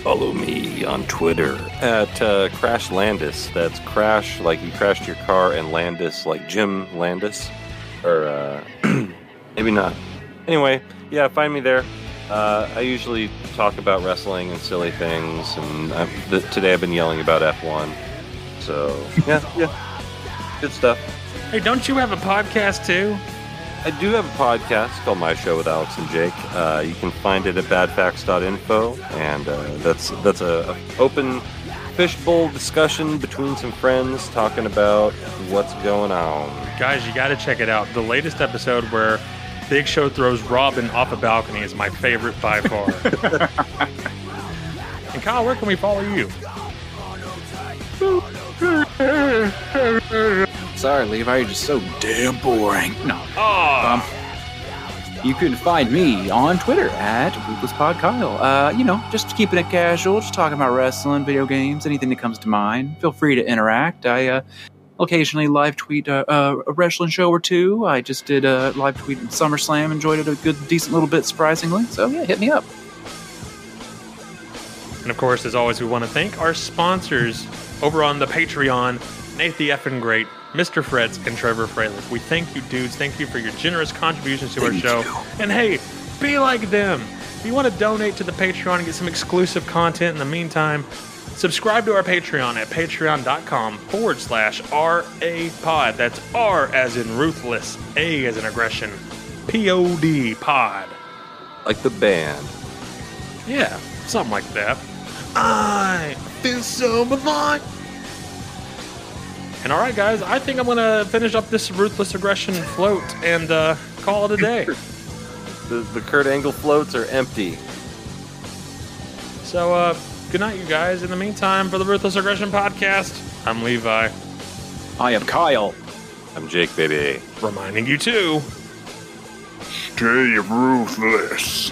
Follow me on Twitter at uh, Crash Landis. That's Crash like you crashed your car, and Landis like Jim Landis, or uh, maybe not. Anyway, yeah, find me there. Uh, I usually talk about wrestling and silly things, and th- today I've been yelling about F1. So yeah, yeah, good stuff. Hey, don't you have a podcast too? I do have a podcast called My Show with Alex and Jake. Uh, you can find it at badfacts.info, and uh, that's that's a, a open fishbowl discussion between some friends talking about what's going on. Guys, you got to check it out. The latest episode where Big Show throws Robin off a balcony is my favorite by far. and Kyle, where can we follow you? Sorry, Levi, you're just so damn boring. No. Um, you can find me on Twitter at RuthlessPodKyle. Uh, you know, just keeping it casual, just talking about wrestling, video games, anything that comes to mind. Feel free to interact. I uh, occasionally live tweet uh, uh, a wrestling show or two. I just did a live tweet at SummerSlam, enjoyed it a good, decent little bit, surprisingly. So yeah, hit me up. And of course, as always, we want to thank our sponsors over on the Patreon, Nate the Effin Great, Mr. Freds, and Trevor Freilich. We thank you, dudes. Thank you for your generous contributions to our show. You. And hey, be like them. If you want to donate to the Patreon and get some exclusive content in the meantime, subscribe to our Patreon at patreon.com forward slash RA pod. That's R as in ruthless, A as in aggression, P O D pod. Like the band. Yeah, something like that. I feel so alive. And all right, guys, I think I'm gonna finish up this ruthless aggression float and uh, call it a day. The, the Kurt Angle floats are empty. So, uh, good night, you guys. In the meantime, for the Ruthless Aggression Podcast, I'm Levi. I am Kyle. I'm Jake, baby. Reminding you too. Stay ruthless.